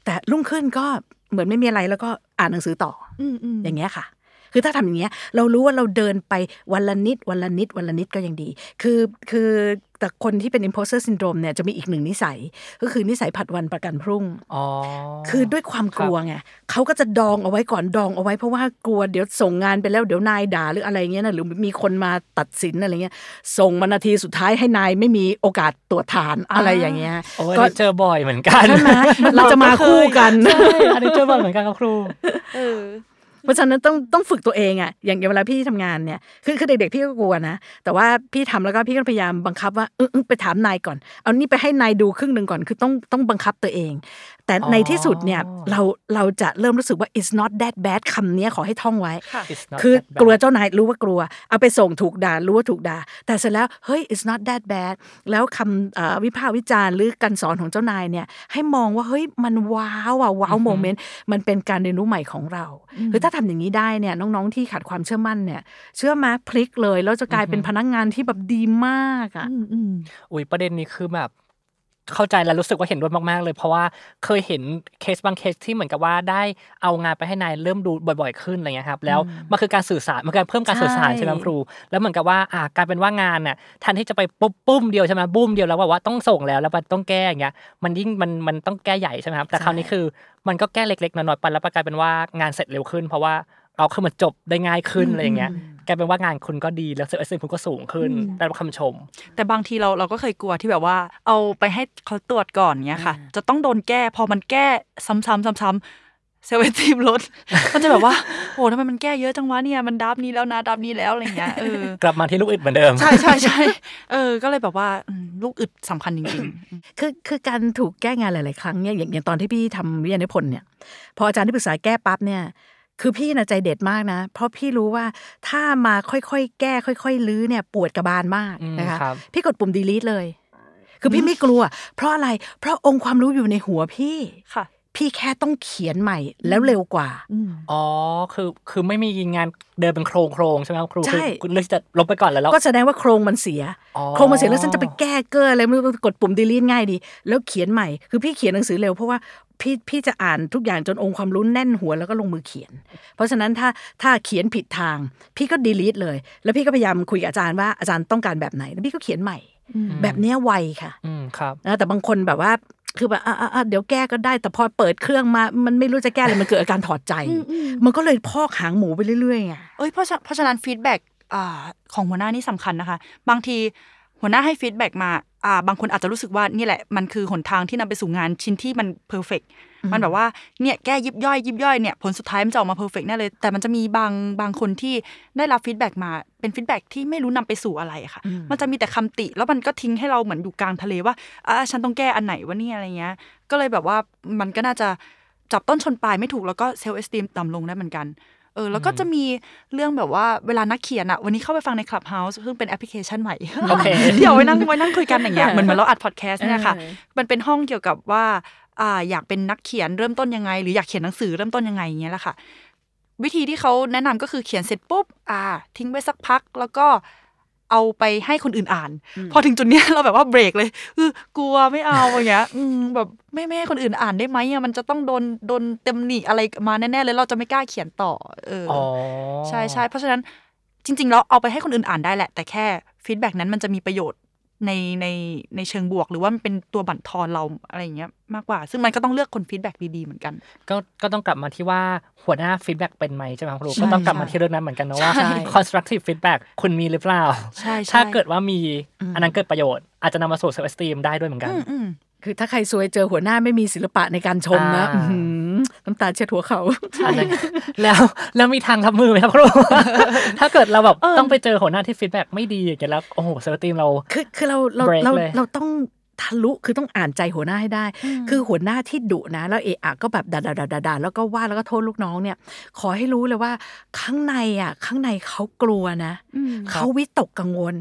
แต่รุ่งขึ้นก็เหมือนไม่มีอะไรแล้วก็อ่านหนังสือต่ออืมอืมอย่างเงี้ยค่ะ คือถ้าทำอย่างเงี้ย เรารู้ว่าเราเดินไปวันละนิดวันละนิดวันละนิดก็ยังดี คือคือ แต่คนที่เป็น imposter syndrome เนี่ยจะมีอีกหนึ่งนิสัย ก็คือนิสัยผัดวันประกันพรุ่งอ๋อคือด้วยความกลัวไงเขาก็จะดองเอาไว้ก่อนดองเอาไว้เพราะว่ากลัวเดี๋ยวส่งงานไปแล้วเดี๋ยวนายด่าหรืออะไรเงี้ยนะหรือมีคนมาตัดสินอะไรเงี้ยส่งมานาทีสุดท้ายให้นายไม่มีโอกาสตรวจทานอะไรอย่างเงี้ยโอ้ยก็อันนี้เจอบ่อยเหมือนกันใช่ไหมเราจะมาคู่กันใช่อันนี้เจอบ่อยเหมือนกันครับครู เพราะฉะนั้นต้องต้องฝึกตัวเองอะอย่างเวลาพี่ทำงานเนี่ยคือคือเด็กๆพี่ก็กลัวนะ แต่ว่าพี่ทำแล้วก็พี่ก็พยายามบังคับว่าออเออไปถามนายก่อน เอานี่ไปให้นายดูครึ่งหนึ่งก่อนคือต้องต้องบังคับตัวเอง แต่อ๋อในที่สุดเนี่ยเราเราจะเริ่มรู้สึกว่า it's not that bad คำเนี้ยขอให้ท่องไว้ค่ะ It's not คือ that bad กลัวเจ้านายรู้ว่ากลัว เอาไปส่งถูกด่ารู้ว่าถูกด่า แต่เสร็จแล้วเฮ้ย it's not that bad แล้วคำเอ่อวิพากษ์วิจารณ์หรือการสอนของเจ้านายเนี่ยให้มองว่าเฮ้ยมันว้าวอะว้าวโมเมนต์มันเป็นการเรียนรู้ใหม่ของเราคือถ้าทำอย่างนี้ได้เนี่ยน้องๆที่ขาดความเชื่อมั่นเนี่ย เชื่อมาพลิกเลยแล้วจะกลายเป็นพนักงานที่แบบดีมากอะอุ้ยประเด็นนี้คือแบบ เข้าใจและรู้สึกว่าเห็นด้วยมาก ๆ เลย เพราะว่าเคยเห็นเคสบางเคสที่เหมือนกับว่าได้เอางานไปให้นายเริ่มดูบ่อย ๆ ขึ้นอะไรเงี้ยครับแล้วมันคือการสื่อสารมันการเพิ่มการสื่อสารใช่ใช่ไหมครู แล้วเหมือนกับว่าอ่ากลายเป็นว่างานน่ะแทนที่จะไปปุ๊บปุ้มเดียวใช่ไหมบุ้มเดียวแล้วแบบว่าต้องส่งแล้วแล้วมันต้องแก้อย่างเงี้ยมันยิ่งมันมันต้องแก้ใหญ่ใช่ไหมครับแต่คราวนี้คือมันก็แก้เล็กๆน้อยๆไปแล้วกลายเป็นว่างานเสร็จเร็วขึ้น เพราะว่าเอาคือมันจบได้ง่ายขึ้นอะไรอย่างเงี้ย กลายเป็นว่างานคุณก็ดีแล้ว service คุณก็สูงขึ้นได้รับคำชม แต่บางทีเราเราก็เคยกลัวที่แบบว่า เอาไปให้เขาตรวจก่อนเงี้ยค่ะ จะต้องโดนแก้พอมันแก้ซ้ำๆซ้ำๆเซลล์ทีมลดมันจะแบบว่าโอ้ทำไมมันแก้เยอะจังวะเนี่ยมันดับนี้แล้วนะดับนี้แล้วอะไรเงี้ยเออกลับมาที่ลูกอึดเหมือนเดิม ใช่ใช่ใช่เออ ก็เลยแบบว่าอืมลูกอึดสำคัญจริงคือคือการถูกแก้งานหลาย ๆ ครั้งเนี่ยอย่างอย่างตอนที่พี่ทำวิทยานิพนธ์เนี่ยพออาจารย์ที่ปรึกษาแก้ปั๊บเนี่ย คือพี่นะใจเด็ดมากนะ เพราะพี่รู้ว่าถ้ามาค่อยๆ แก้ ค่อย ๆ ลื้อเนี่ยปวดกระบาลมากอืมนะคะครับพี่กดปุ่ม delete เลย คือพี่ไม่กลัว เพราะอะไรเพราะองค์ความรู้อยู่ในหัวพี่ๆค่ะพี่แค่ต้องเขียนใหม่แล้วเร็วกว่า อ๋อ คือคือไม่มีงานเดินเป็นโครงโครงๆใช่ไหมครับครูใช่คือคุณเลือกที่จะลบไปก่อนแล้วแล้ว ก็แสดงว่าโครงมันเสียอ๋อโครงมันเสียแล้วฉันจะไปแก้เกอร์อะไรไม่รู้กดปุ่ม delete ง่ายดี แล้วเขียนใหม่ คือพี่เขียนหนังสือเร็วเพราะว่า พี่พี่จะอ่านทุกอย่างจนองค์ความรู้แน่นหัวแล้วก็ลงมือเขียน เพราะฉะนั้นถ้าถ้าเขียนผิดทาง พี่ก็ delete เลย แล้วพี่ก็พยายามคุยกับอาจารย์ว่าอาจารย์ต้องการแบบไหนแล้วพี่ก็เขียนใหม่ แบบเนี้ยไวค่ะอืมครับนะแต่บางคนแบบว่าคือแบบอะอะอะเดี๋ยวแก้ก็ได้แต่พอเปิดเครื่องมา มันไม่รู้จะแก้เลยมันเกิดอาการถอดใจ มันก็เลยพอกหางหมูไปเรื่อยๆไงเอ้ยเพราะฉะเพราะฉะนั้น feedback อ่าของหัวหน้านี่สำคัญนะคะ บางที หัวหน้าให้ feedback มาอ่าบางคนอาจจะรู้สึกว่านี่แหละมันคือหนทางที่นำไปสู่งานชิ้นที่มัน perfect มันแบบว่าเนี่ยแก้ยิบย่อยยิบย่อยเนี่ยผลสุดท้ายมันจะออกมา perfect แน่เลย แต่มันจะมีบางบางคนที่ได้รับ feedback มาเป็น feedback ที่ไม่รู้นำไปสู่อะไรอะค่ะ มันจะมีแต่คำติ แล้วมันก็ทิ้งให้เราเหมือนอยู่กลางทะเลว่าอ่าฉันต้องแก้อันไหนวะเนี่ยอะไรเงี้ย ก็เลยแบบว่ามันก็น่าจะจับต้นชนปลายไม่ถูกแล้วก็ self esteem ต่ำลงได้เหมือนกัน เออแล้วก็จะมีเรื่องแบบว่าเวลานักเขียนอะวันนี้เข้าไปฟังใน Clubhouse ซึ่งเป็นแอปพลิเคชันใหม่โอเคเดี๋ยวไว้นั่งไว้นั่งคุยกันอย่างเงี้ยเหมือนเหมือนเราอัดพอดแคสต์เนี่ยค่ะเออมันเป็นห้องเกี่ยวกับว่าอ่าอยากเป็นนักเขียนเริ่มต้นยังไง หรืออยากเขียนหนังสือเริ่มต้นยังไงอย่างเงี้ยแหละค่ะ วิธีที่เขาแนะนำก็คือเขียนเสร็จปุ๊บอ่า ทิ้งไว้สักพัก แล้วก็ เอาไปให้คนอื่นอ่าน พอถึงจุดเนี้ยเราแบบว่าเบรกเลยเออกลัวไม่เอาอย่างเงี้ยอืมแบบไม่ไม่ให้คนอื่นอ่านได้ไหมอะมันจะต้องโดนโดนเต็มหนีอะไรมาแน่ๆเลยเราจะไม่กล้าเขียนต่อ เออออ๋อใช่ใช่เพราะฉะนั้นจริงๆแล้วเอาไปให้คนอื่นอ่านได้แหละ แต่แค่ feedback นั้นมันจะมีประโยชน์ ในในในเชิงบวก หรือว่ามันเป็นตัวบั่นทอนเราอะไรอย่างเงี้ยมากกว่า ซึ่งมันก็ต้องเลือกคน feedback ดีๆเหมือนกัน ก็ก็ต้องกลับมาที่ว่าหัวหน้า feedback เป็นไหมใช่ไหมครับครูใช่ก็ต้องกลับมาใช่ที่เรื่องนั้นเหมือนกันนะว่าใช่ constructive feedback คุณมีหรือเปล่าใช่ใช่ถ้าเกิดว่ามีอันนั้นเกิดประโยชน์อาจจะนำมาสู่ self esteem ได้ด้วยเหมือนกันอืมอืมคือถ้าใครซวยเจอหัวหน้าไม่มีศิลปะในการชมนะ อ่าอื้อหือน้ำตาเช็ดหัวเข่าอันนั้นแล้วแล้วมีทางรับมือไหมครับครูถ้าเกิดเราแบบต้องไปเจอหัวหน้าที่ feedback ไม่ดีอย่างเงี้ยแล้วโอ้โห self esteem เราคือคือเราเรา break เราเลยเราต้อง ทะลุคือต้องอ่านใจหัวหน้าให้ได้ คือหัวหน้าที่ดุนะ แล้วเอะอะก็แบบด่าด่าด่าด่าด่าแล้วก็ว่าแล้วก็โทษลูกน้องเนี่ย ขอให้รู้เลยว่า ข้างในอะ ข้างในเขากลัวนะเขาวิตกกังวล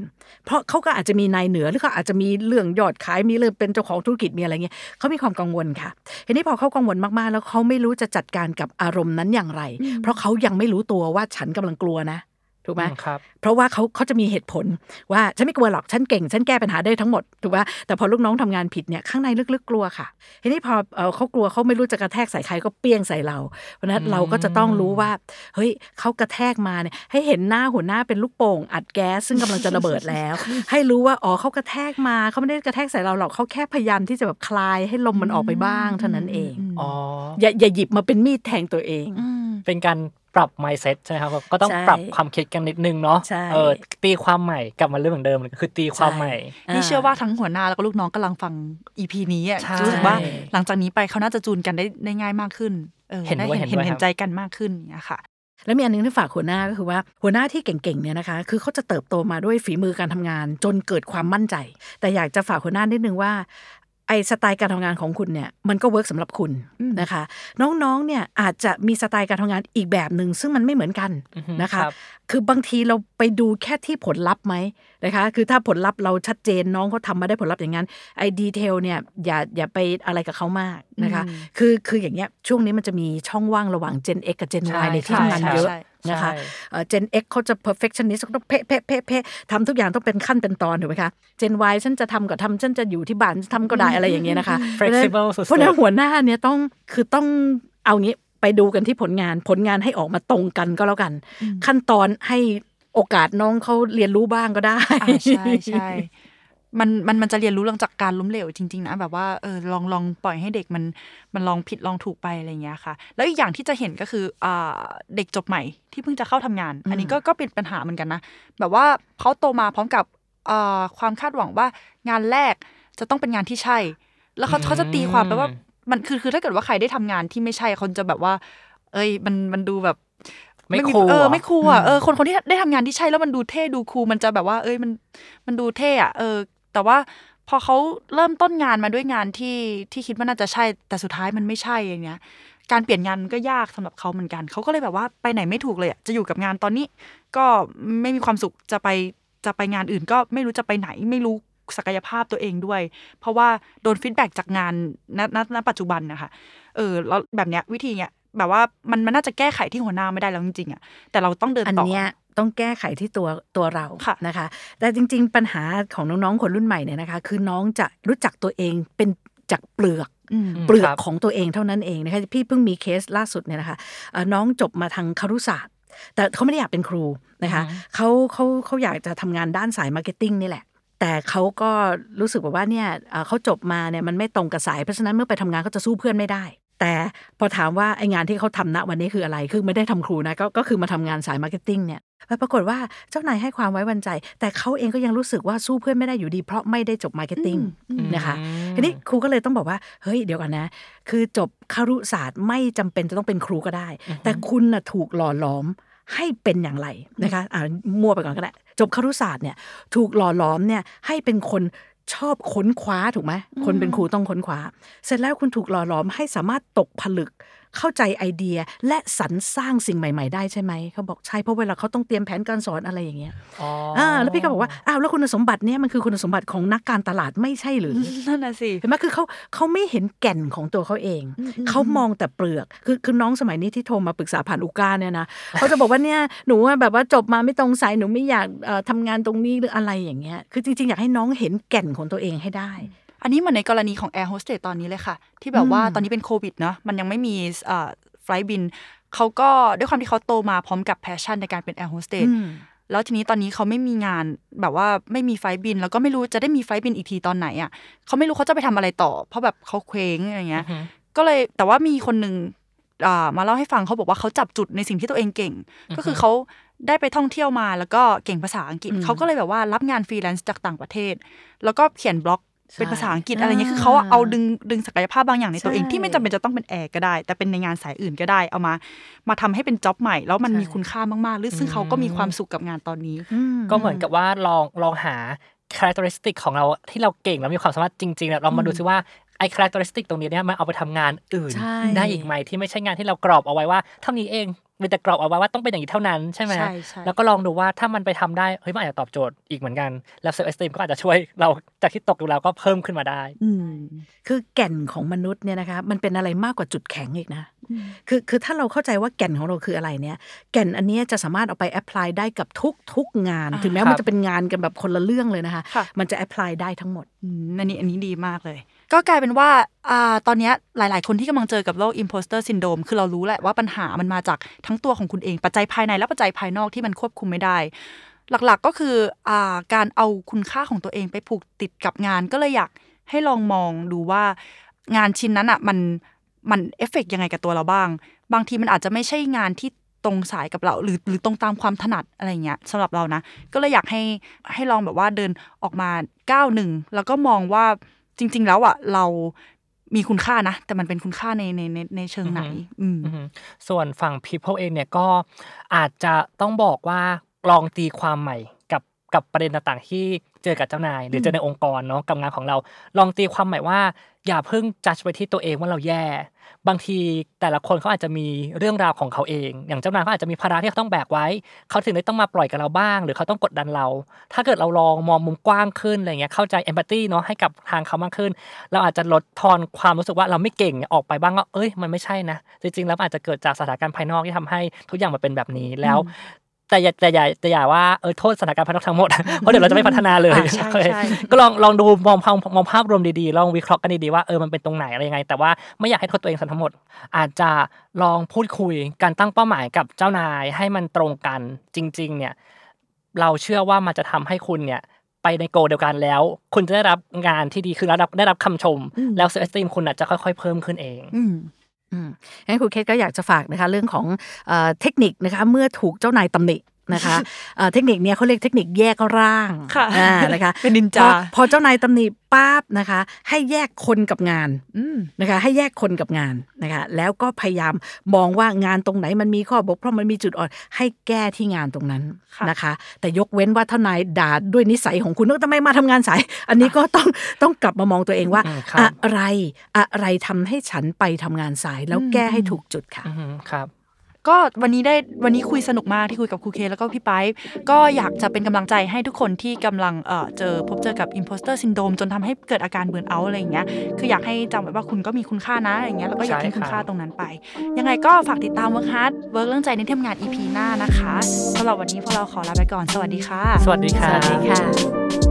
เพราะเขาก็อาจจะมีนายเหนือหรือเขาอาจจะมีเรื่องยอดขายมีเรื่องเป็นเจ้าของธุรกิจมีอะไรเงี้ยเขามีความกังวลค่ะทีนี้พอเขากังวลมากๆ แล้วเขาไม่รู้จะจัดการกับอารมณ์นั้นอย่างไร เพราะเขายังไม่รู้ตัวว่าฉันกำลังกลัวนะ ถูกไหมอืมครับเพราะว่าเขาเขาจะมีเหตุผลว่าฉันไม่กลัวหรอกฉันเก่ง ฉันแก้ปัญหาได้ทั้งหมดถูกป่ะแต่พอลูกน้องทำงานผิดเนี่ยข้างในลึกๆกลัวค่ะทีนี้พอเอ่อเขากลัวเขาไม่รู้จะกระแทกใส่ใครก็เปี้ยงใส่เรา เพราะฉะนั้นเราก็จะต้องรู้ว่าเฮ้ยเขากระแทกมาเนี่ยให้เห็นหน้าหัวหน้าเป็นลูกโป่งอัดแก๊สซึ่งกำลังจะระเบิดแล้ว ให้รู้ว่าอ๋อเขากระแทกมาเขาไม่ได้กระแทกใส่เราหรอกเขาแค่พยายามที่จะแบบคลายให้ลมมันออกไปบ้างเท่านั้นเองอ๋ออย่าอย่าหยิบมาเป็นมีดแทงตัวเองเป็นการ ปรับ mindset ใช่ไหมครับก็ต้องใช่ปรับความคิดกันนิดนึงเนาะใช่เออตีความใหม่กลับมาเรื่องเหมือนเดิมคือตีความใหม่นี่เชื่อว่าทั้งหัวหน้าแล้วก็ลูกน้องกำลังฟัง EP นี้อะใช่รู้สึกว่าหลังจากนี้ไปเขาน่าจะจูนกันได้ได้ง่ายมากขึ้นเออเห็นด้วยได้เห็นด้วยเห็นครับใจกันมากขึ้นอย่างเงี้ยค่ะแล้วมีอันหนึงที่ฝากหัวหน้าก็คือว่าหัวหน้าที่เก่งๆเนี่ยนะคะ คือเขาจะเติบโตมาด้วยฝีมือการทำงาน จนเกิดความมั่นใจ แต่อยากจะฝากหัวหน้านิดนึงว่า ไอ้สไตล์การทำงานของคุณเนี่ยมันก็ work สำหรับคุณอืมนะคะ น้องๆเนี่ยอาจจะมีสไตล์การทำงานอีกแบบหนึ่งซึ่งมันไม่เหมือนกันอือฮึนะคะ ครับคือบางทีเราไปดูแค่ที่ผลลัพธ์ไหมนะคะ คือถ้าผลลัพธ์เราชัดเจนน้องเขาทำมาได้ผลลัพธ์อย่างนั้น ไอ้ดีเทลเนี่ยอย่าอย่าไปอะไรกับเขามากนะคะอืมคือคืออย่างเงี้ยช่วงนี้มันจะมีช่องว่างระหว่าง Gen X กับ Gen ใช่ Y ในที่ใช่ทำงานเยอะใช่นะคะใช่เอ่อ Gen X เขาจะ perfectionist เขาต้องเป๊ะเป๊ะเป๊ะเป๊ะทำทุกอย่างต้องเป็นขั้นเป็นตอนถูกไหมคะ Gen Y ฉันจะทำก็ทำฉันจะอยู่ที่บ้านทำก็ได้อะไรอย่างเงี้ยนะคะ flexible สุดๆเพราะฉะนั้นหัวหน้าเนี่ยต้องคือต้องเอางี้ ไปดูกันที่ผลงานผลงานให้ออกมาตรงกันก็แล้วกัน ขั้นตอนให้โอกาสน้องเขาเรียนรู้บ้างก็ได้อ่าใช่ใช่มันมันมันจะเรียนรู้หลังจากการล้มเหลวจริงๆนะแบบว่าเออลองลองปล่อยให้เด็กมันมันลองผิดลองถูกไปอะไรอย่างเงี้ยค่ะ แล้วอีกอย่างที่จะเห็นก็คืออ่าเด็กจบใหม่ที่เพิ่งจะเข้าทำงาน อันนี้ก็ก็เป็นปัญหาเหมือนกันนะแบบว่าเขาโตมาพร้อมกับอ่าความคาดหวังว่างานแรกจะต้องเป็นงานที่ใช่ แล้วเขาอืมเขาจะตีความไปว่า มันคือคือถ้าเกิดว่าใครได้ทำงานที่ไม่ใช่คนจะแบบว่า เอ้ย มันมันดูแบบไม่มีคูลเออเหรอไม่คูลอะเออคนคนที่ได้ทำงานที่ใช่แล้วมันดูเท่ดูคูลมันจะแบบว่า เอ้ยมันมันดูเท่อะเออ แต่ว่าพอเขาเริ่มต้นงานมาด้วยงานที่ที่คิดว่าน่าจะใช่ แต่สุดท้ายมันไม่ใช่อย่างเงี้ย การเปลี่ยนงานมันก็ยากสำหรับเขาเหมือนกันเขาก็เลยแบบว่าไปไหนไม่ถูกเลยอะจะอยู่กับงานตอนนี้ ก็ไม่มีความสุขจะไปจะไปงานอื่นก็ไม่รู้จะไปไหน ไม่รู้ ศักยภาพตัวเองด้วย เพราะว่าโดน feedback จากงานณณณปัจจุบันนะคะเออแล้วแบบเนี้ยวิธีเนี้ยแบบว่ามันมันน่าจะแก้ไขที่หัวหน้าไม่ได้แล้วจริงๆอะแต่เราต้องเดินอันต่อเนี้ยต้องแก้ไขที่ตัวตัวเราค่ะนะคะ แต่จริง ๆ ปัญหาของน้องๆคนรุ่นใหม่เนี่ยนะคะ คือน้องจะรู้จักตัวเองเป็นจากเปลือกอืมเปลือกครับของตัวเองเท่านั้นเองนะคะพี่เพิ่งมีเคสล่าสุดเนี่ยนะคะเอ่อน้องจบมาทางครุศาสตร์แต่เขาไม่ได้อยากเป็นครูนะคะเขาเขาเขาอยากจะทำงานด้านสาย marketing นี่แหละ แต่เขาก็รู้สึกแบบว่าเนี่ยเอ่อเขาจบมาเนี่ยมันไม่ตรงกับสายเพราะฉะนั้นเมื่อไปทำงานเขาจะสู้เพื่อนไม่ได้ แต่พอถามว่าไอ้งานที่เขาทำณวันนี้คืออะไรคือไม่ได้ทำครูนะก็ก็คือมาทำงานสาย marketing เนี่ยปรากฏว่าเจ้านายให้ความไว้วางใจ แต่เขาเองก็ยังรู้สึกว่าสู้เพื่อนไม่ได้อยู่ดี เพราะไม่ได้จบ marketing อืมนะคะอืมทีนี้ครูก็เลยต้องบอกว่าเฮ้ยเดี๋ยวก่อนนะ คือจบคารุศาสตร์ไม่จำเป็นจะต้องเป็นครูก็ได้ แต่คุณน่ะถูกหล่อหลอม ให้เป็นอย่างไรนะคะอ่ามั่วไปก่อนก็ได้จบครุศาสตร์เนี่ยถูกหล่อหลอมเนี่ยให้เป็นคนชอบค้นคว้าถูกไหมคนเป็นครูต้องค้นคว้า เสร็จแล้วคุณถูกหล่อหลอมให้สามารถตกผลึก เข้าใจไอเดียและสรรสร้างสิ่งใหม่ ๆ ได้ใช่ไหมเขาบอกใช่เพราะเวลาเขาต้องเตรียมแผนการสอนอะไรอย่างเงี้ยอ๋ออ่าแล้วพี่ก็บอกว่าอ้าวแล้วคุณสมบัติเนี่ยมันคือคุณสมบัติของนักการตลาดไม่ใช่หรือนั่นน่ะสิเห็นไหมคือเขาเขาไม่เห็นแก่นของตัวเขาเองอืมอืมเขามองแต่เปลือกคือคือน้องสมัยนี้ที่โทรมาปรึกษาผ่าน Ooca เนี่ยนะเขาจะบอกว่าเนี่ยหนูว่าแบบว่าจบมาไม่ตรงสายหนูไม่อยากเอ่อทำงานตรงนี้หรืออะไรอย่างเงี้ยคือจริงๆอยากให้น้องเห็นแก่นของตัวเองให้ได้ อันนี้เหมือนในกรณีของแอร์โฮสเตสตอนนี้เลยค่ะ ที่แบบว่าอืมตอนนี้เป็นโควิดเนาะมันยังไม่มีเอ่อ flight บินเขาก็ด้วยความที่เขาโตมาพร้อมกับ passion ในการเป็นแอร์โฮสเตสอืมแล้วทีนี้ตอนนี้เขาไม่มีงานแบบว่าไม่มี flight บิน แล้วก็ไม่รู้จะได้มี flight บินอีกทีตอนไหนอะเขาไม่รู้เขาจะไปทำอะไรต่อ เพราะแบบเขาเคว้งอย่างเงี้ยอือฮึก็เลยแต่ว่ามีคนหนึ่งอ่ามาเล่าให้ฟังเขาบอกว่าเขาจับจุดในสิ่งที่ตัวเองเก่ง ก็คือเขาได้ไปท่องเที่ยวมาแล้วก็เก่งภาษาอังกฤษอืมเขาก็เลยแบบว่ารับงานฟรีแลนซ์จากต่างประเทศ แล้วก็เขียนบล็อกใช่ เป็นภาษาอังกฤษอะไรเงี้ยอ่าคือเขาอะเอาดึงดึงศักยภาพบางอย่างในตัวเองใช่ที่ไม่จำเป็นจะต้องเป็นแอร์ก็ได้ แต่เป็นในงานสายอื่นก็ได้เอามา มาทำให้เป็น job ใหม่ แล้วมันใช่มีคุณค่ามากๆหรือซึ่งเขาก็มีความสุขกับงานตอนนี้ ก็เหมือนกับว่าลองลองหา characteristic ของเราที่เราเก่งแล้วมีความสามารถจริงๆเนี่ยเรามาดูซิว่าไอ้ characteristic ตรงนี้เนี่ยมันเอาไปทำงานอื่นใช่ได้อีกไหมที่ไม่ใช่งานที่เรากรอบเอาไว้ว่าเท่านี้เอง เป็นแต่กรอบเอาไว้ว่าต้องเป็นอย่างนี้เท่านั้นใช่ไหมใช่ใช่แล้วก็ลองดูว่าถ้ามันไปทำได้เฮ้ยมันอาจจะตอบโจทย์อีกเหมือนกันแล้วเซลล์เอสติมก็อาจจะช่วยเราจากที่ตกอยู่แล้วก็เพิ่มขึ้นมาได้อืมคือแก่นของมนุษย์เนี่ยนะคะมันเป็นอะไรมากกว่าจุดแข็งอีกนะคือคือถ้าเราเข้าใจว่าแก่นของเราคืออะไรเนี่ย แก่นอันเนี้ยจะสามารถเอาไป apply ได้กับทุกทุกงานอ่าถึงแม้ครับมันจะเป็นงานกันแบบคนละเรื่องเลยนะคะค่ะมันจะ apply ได้ทั้งหมดอืมอันนี้อันนี้ดีมากเลย ก็กลายเป็นว่าอตอนนี้หลาย ๆ คนที่กำลังเจอกับโรค imposter syndrome คือเรารู้แหละว่าปัญหามันมาจากทั้งตัวของคุณเอง ปัจจัยภายในและปัจจัยภายนอกที่มันควบคุมไม่ได้ หลัก ๆ ก็คืออการเอาคุณค่าของตัวเองไปผูกติดกับงาน ก็เลยอยากให้ลองมองดูว่างานชิ้นนั้นอะมันมันเอฟเฟกยังไงกับตัวเราบ้าง บางทีมันอาจจะไม่ใช่งานที่ตรงสายกับเรา หรือหรือตรงตามความถนัดอะไรเงี้ยสำหรับเรานะ ก็เลยอยากให้ให้ลองแบบว่าเดินออกมาก้าวหนึ่งแล้วก็มองว่า จริง ๆ แล้วอะเรามีคุณค่านะ แต่มันเป็นคุณค่าในในในในเชิงไหน อืมอือฮึส่วนฝั่ง people เองเนี่ยก็อาจจะต้องบอกว่าลองตีความใหม่ กับกับประเด็นต่างๆ ที่เจอกับเจ้านาย หรือเจอในองค์กรเนาะกับงานของเรา ลองตีความใหม่ว่า อย่าเพิ่งจัดไว้ที่ตัวเองว่าเราแย่ บางทีแต่ละคนเขาอาจจะมีเรื่องราวของเขาเอง อย่างเจ้านายเขาอาจจะมีภาระที่เขาต้องแบกไว้ เขาถึงได้ต้องมาปล่อยกับเราบ้าง หรือเขาต้องกดดันเรา ถ้าเกิดเราลองมองมุมกว้างขึ้นอะไรเงี้ยเข้าใจเอมพัตตีเนาะให้กับทางเขามากขึ้น เราอาจจะลดทอนความรู้สึกว่าเราไม่เก่งออกไปบ้างว่าเอ้ยมันไม่ใช่นะจริงๆแล้วมันอาจจะเกิดจากสถานการณ์ภายนอกที่ทำให้ทุกอย่างมันเป็นแบบนี้แล้ว แต่อย่าแต่อย่าแต่อย่าว่าเออโทษสถานการณ์ภายนอกทั้งหมดเพราะเดี๋ยวเราจะไม่พัฒนาเลยอ่าใช่โอเคใช่ก็ลองลองดูมองภาพมองภาพรวมดีๆ ลองวิเคราะห์กันดีๆว่าเออมันเป็นตรงไหนอะไรยังไง แต่ว่าไม่อยากให้โทษตัวเองซะทั้งหมด อาจจะลองพูดคุยการตั้งเป้าหมายกับเจ้านายให้มันตรงกันจริง ๆ เนี่ย เราเชื่อว่ามันจะทำให้คุณเนี่ยไปใน goal เดียวกันแล้ว คุณจะได้รับงานที่ดีคือได้รับได้รับคำชม แล้ว self esteem คุณอาจจะค่อย ๆ เพิ่มขึ้นเองอืมอืม งั้นครูเคสก็อยากจะฝากนะคะเรื่องของเอเทคนิคนะคะเมื่อถูกเจ้านายตำหนิ นะคะเอ่อเทคนิคเนี้ยเขาเรียกเทคนิคแยกร่างค่ะอ่านะคะเป็นนินจาพอพอเจ้านายตำหนิปั๊บนะคะ ให้แยกคนกับงานอืมนะคะ ให้แยกคนกับงานนะคะ แล้วก็พยายามมองว่างานตรงไหนมันมีข้อบกพร่องมันมีจุดอ่อนให้แก้ที่งานตรงนั้นค่ะนะคะ แต่ยกเว้นว่าเท่านายด่าด้วยนิสัยของคุณว่าทำไมมาทำงานสาย อันนี้ก็ต้องต้องกลับมามองตัวเองว่าอืมครับอะไรอะไรทำให้ฉันไปทำงานสายแล้วแก้ให้ถูกจุดค่ะอือฮึครับ ก็วันนี้ได้วันนี้คุยสนุกมากที่คุยกับครูเค แล้วก็พี่ไปายก็อยากจะเป็นกำลังใจให้ทุกคนที่กำลังเอ่อเจอพบเจอกับ imposter syndrome จนทำให้เกิดอาการเบิร์นเอาท์อะไรอย่างเงี้ยคืออยากให้จำไว้ว่าคุณก็มีคุณค่านะอย่างเงี้ยแล้วก็อย่าทิ้งใช่คุณครับค่าตรงนั้นไป ยังไงก็ฝากติดตาม Work Hard Work เรื่องใจในที่ทำงาน EP หน้านะคะสำหรับวันนี้พวกเราขอลาไปก่อนสวัสดีค่ะ สวัสดีครับสวัสดีค่ะ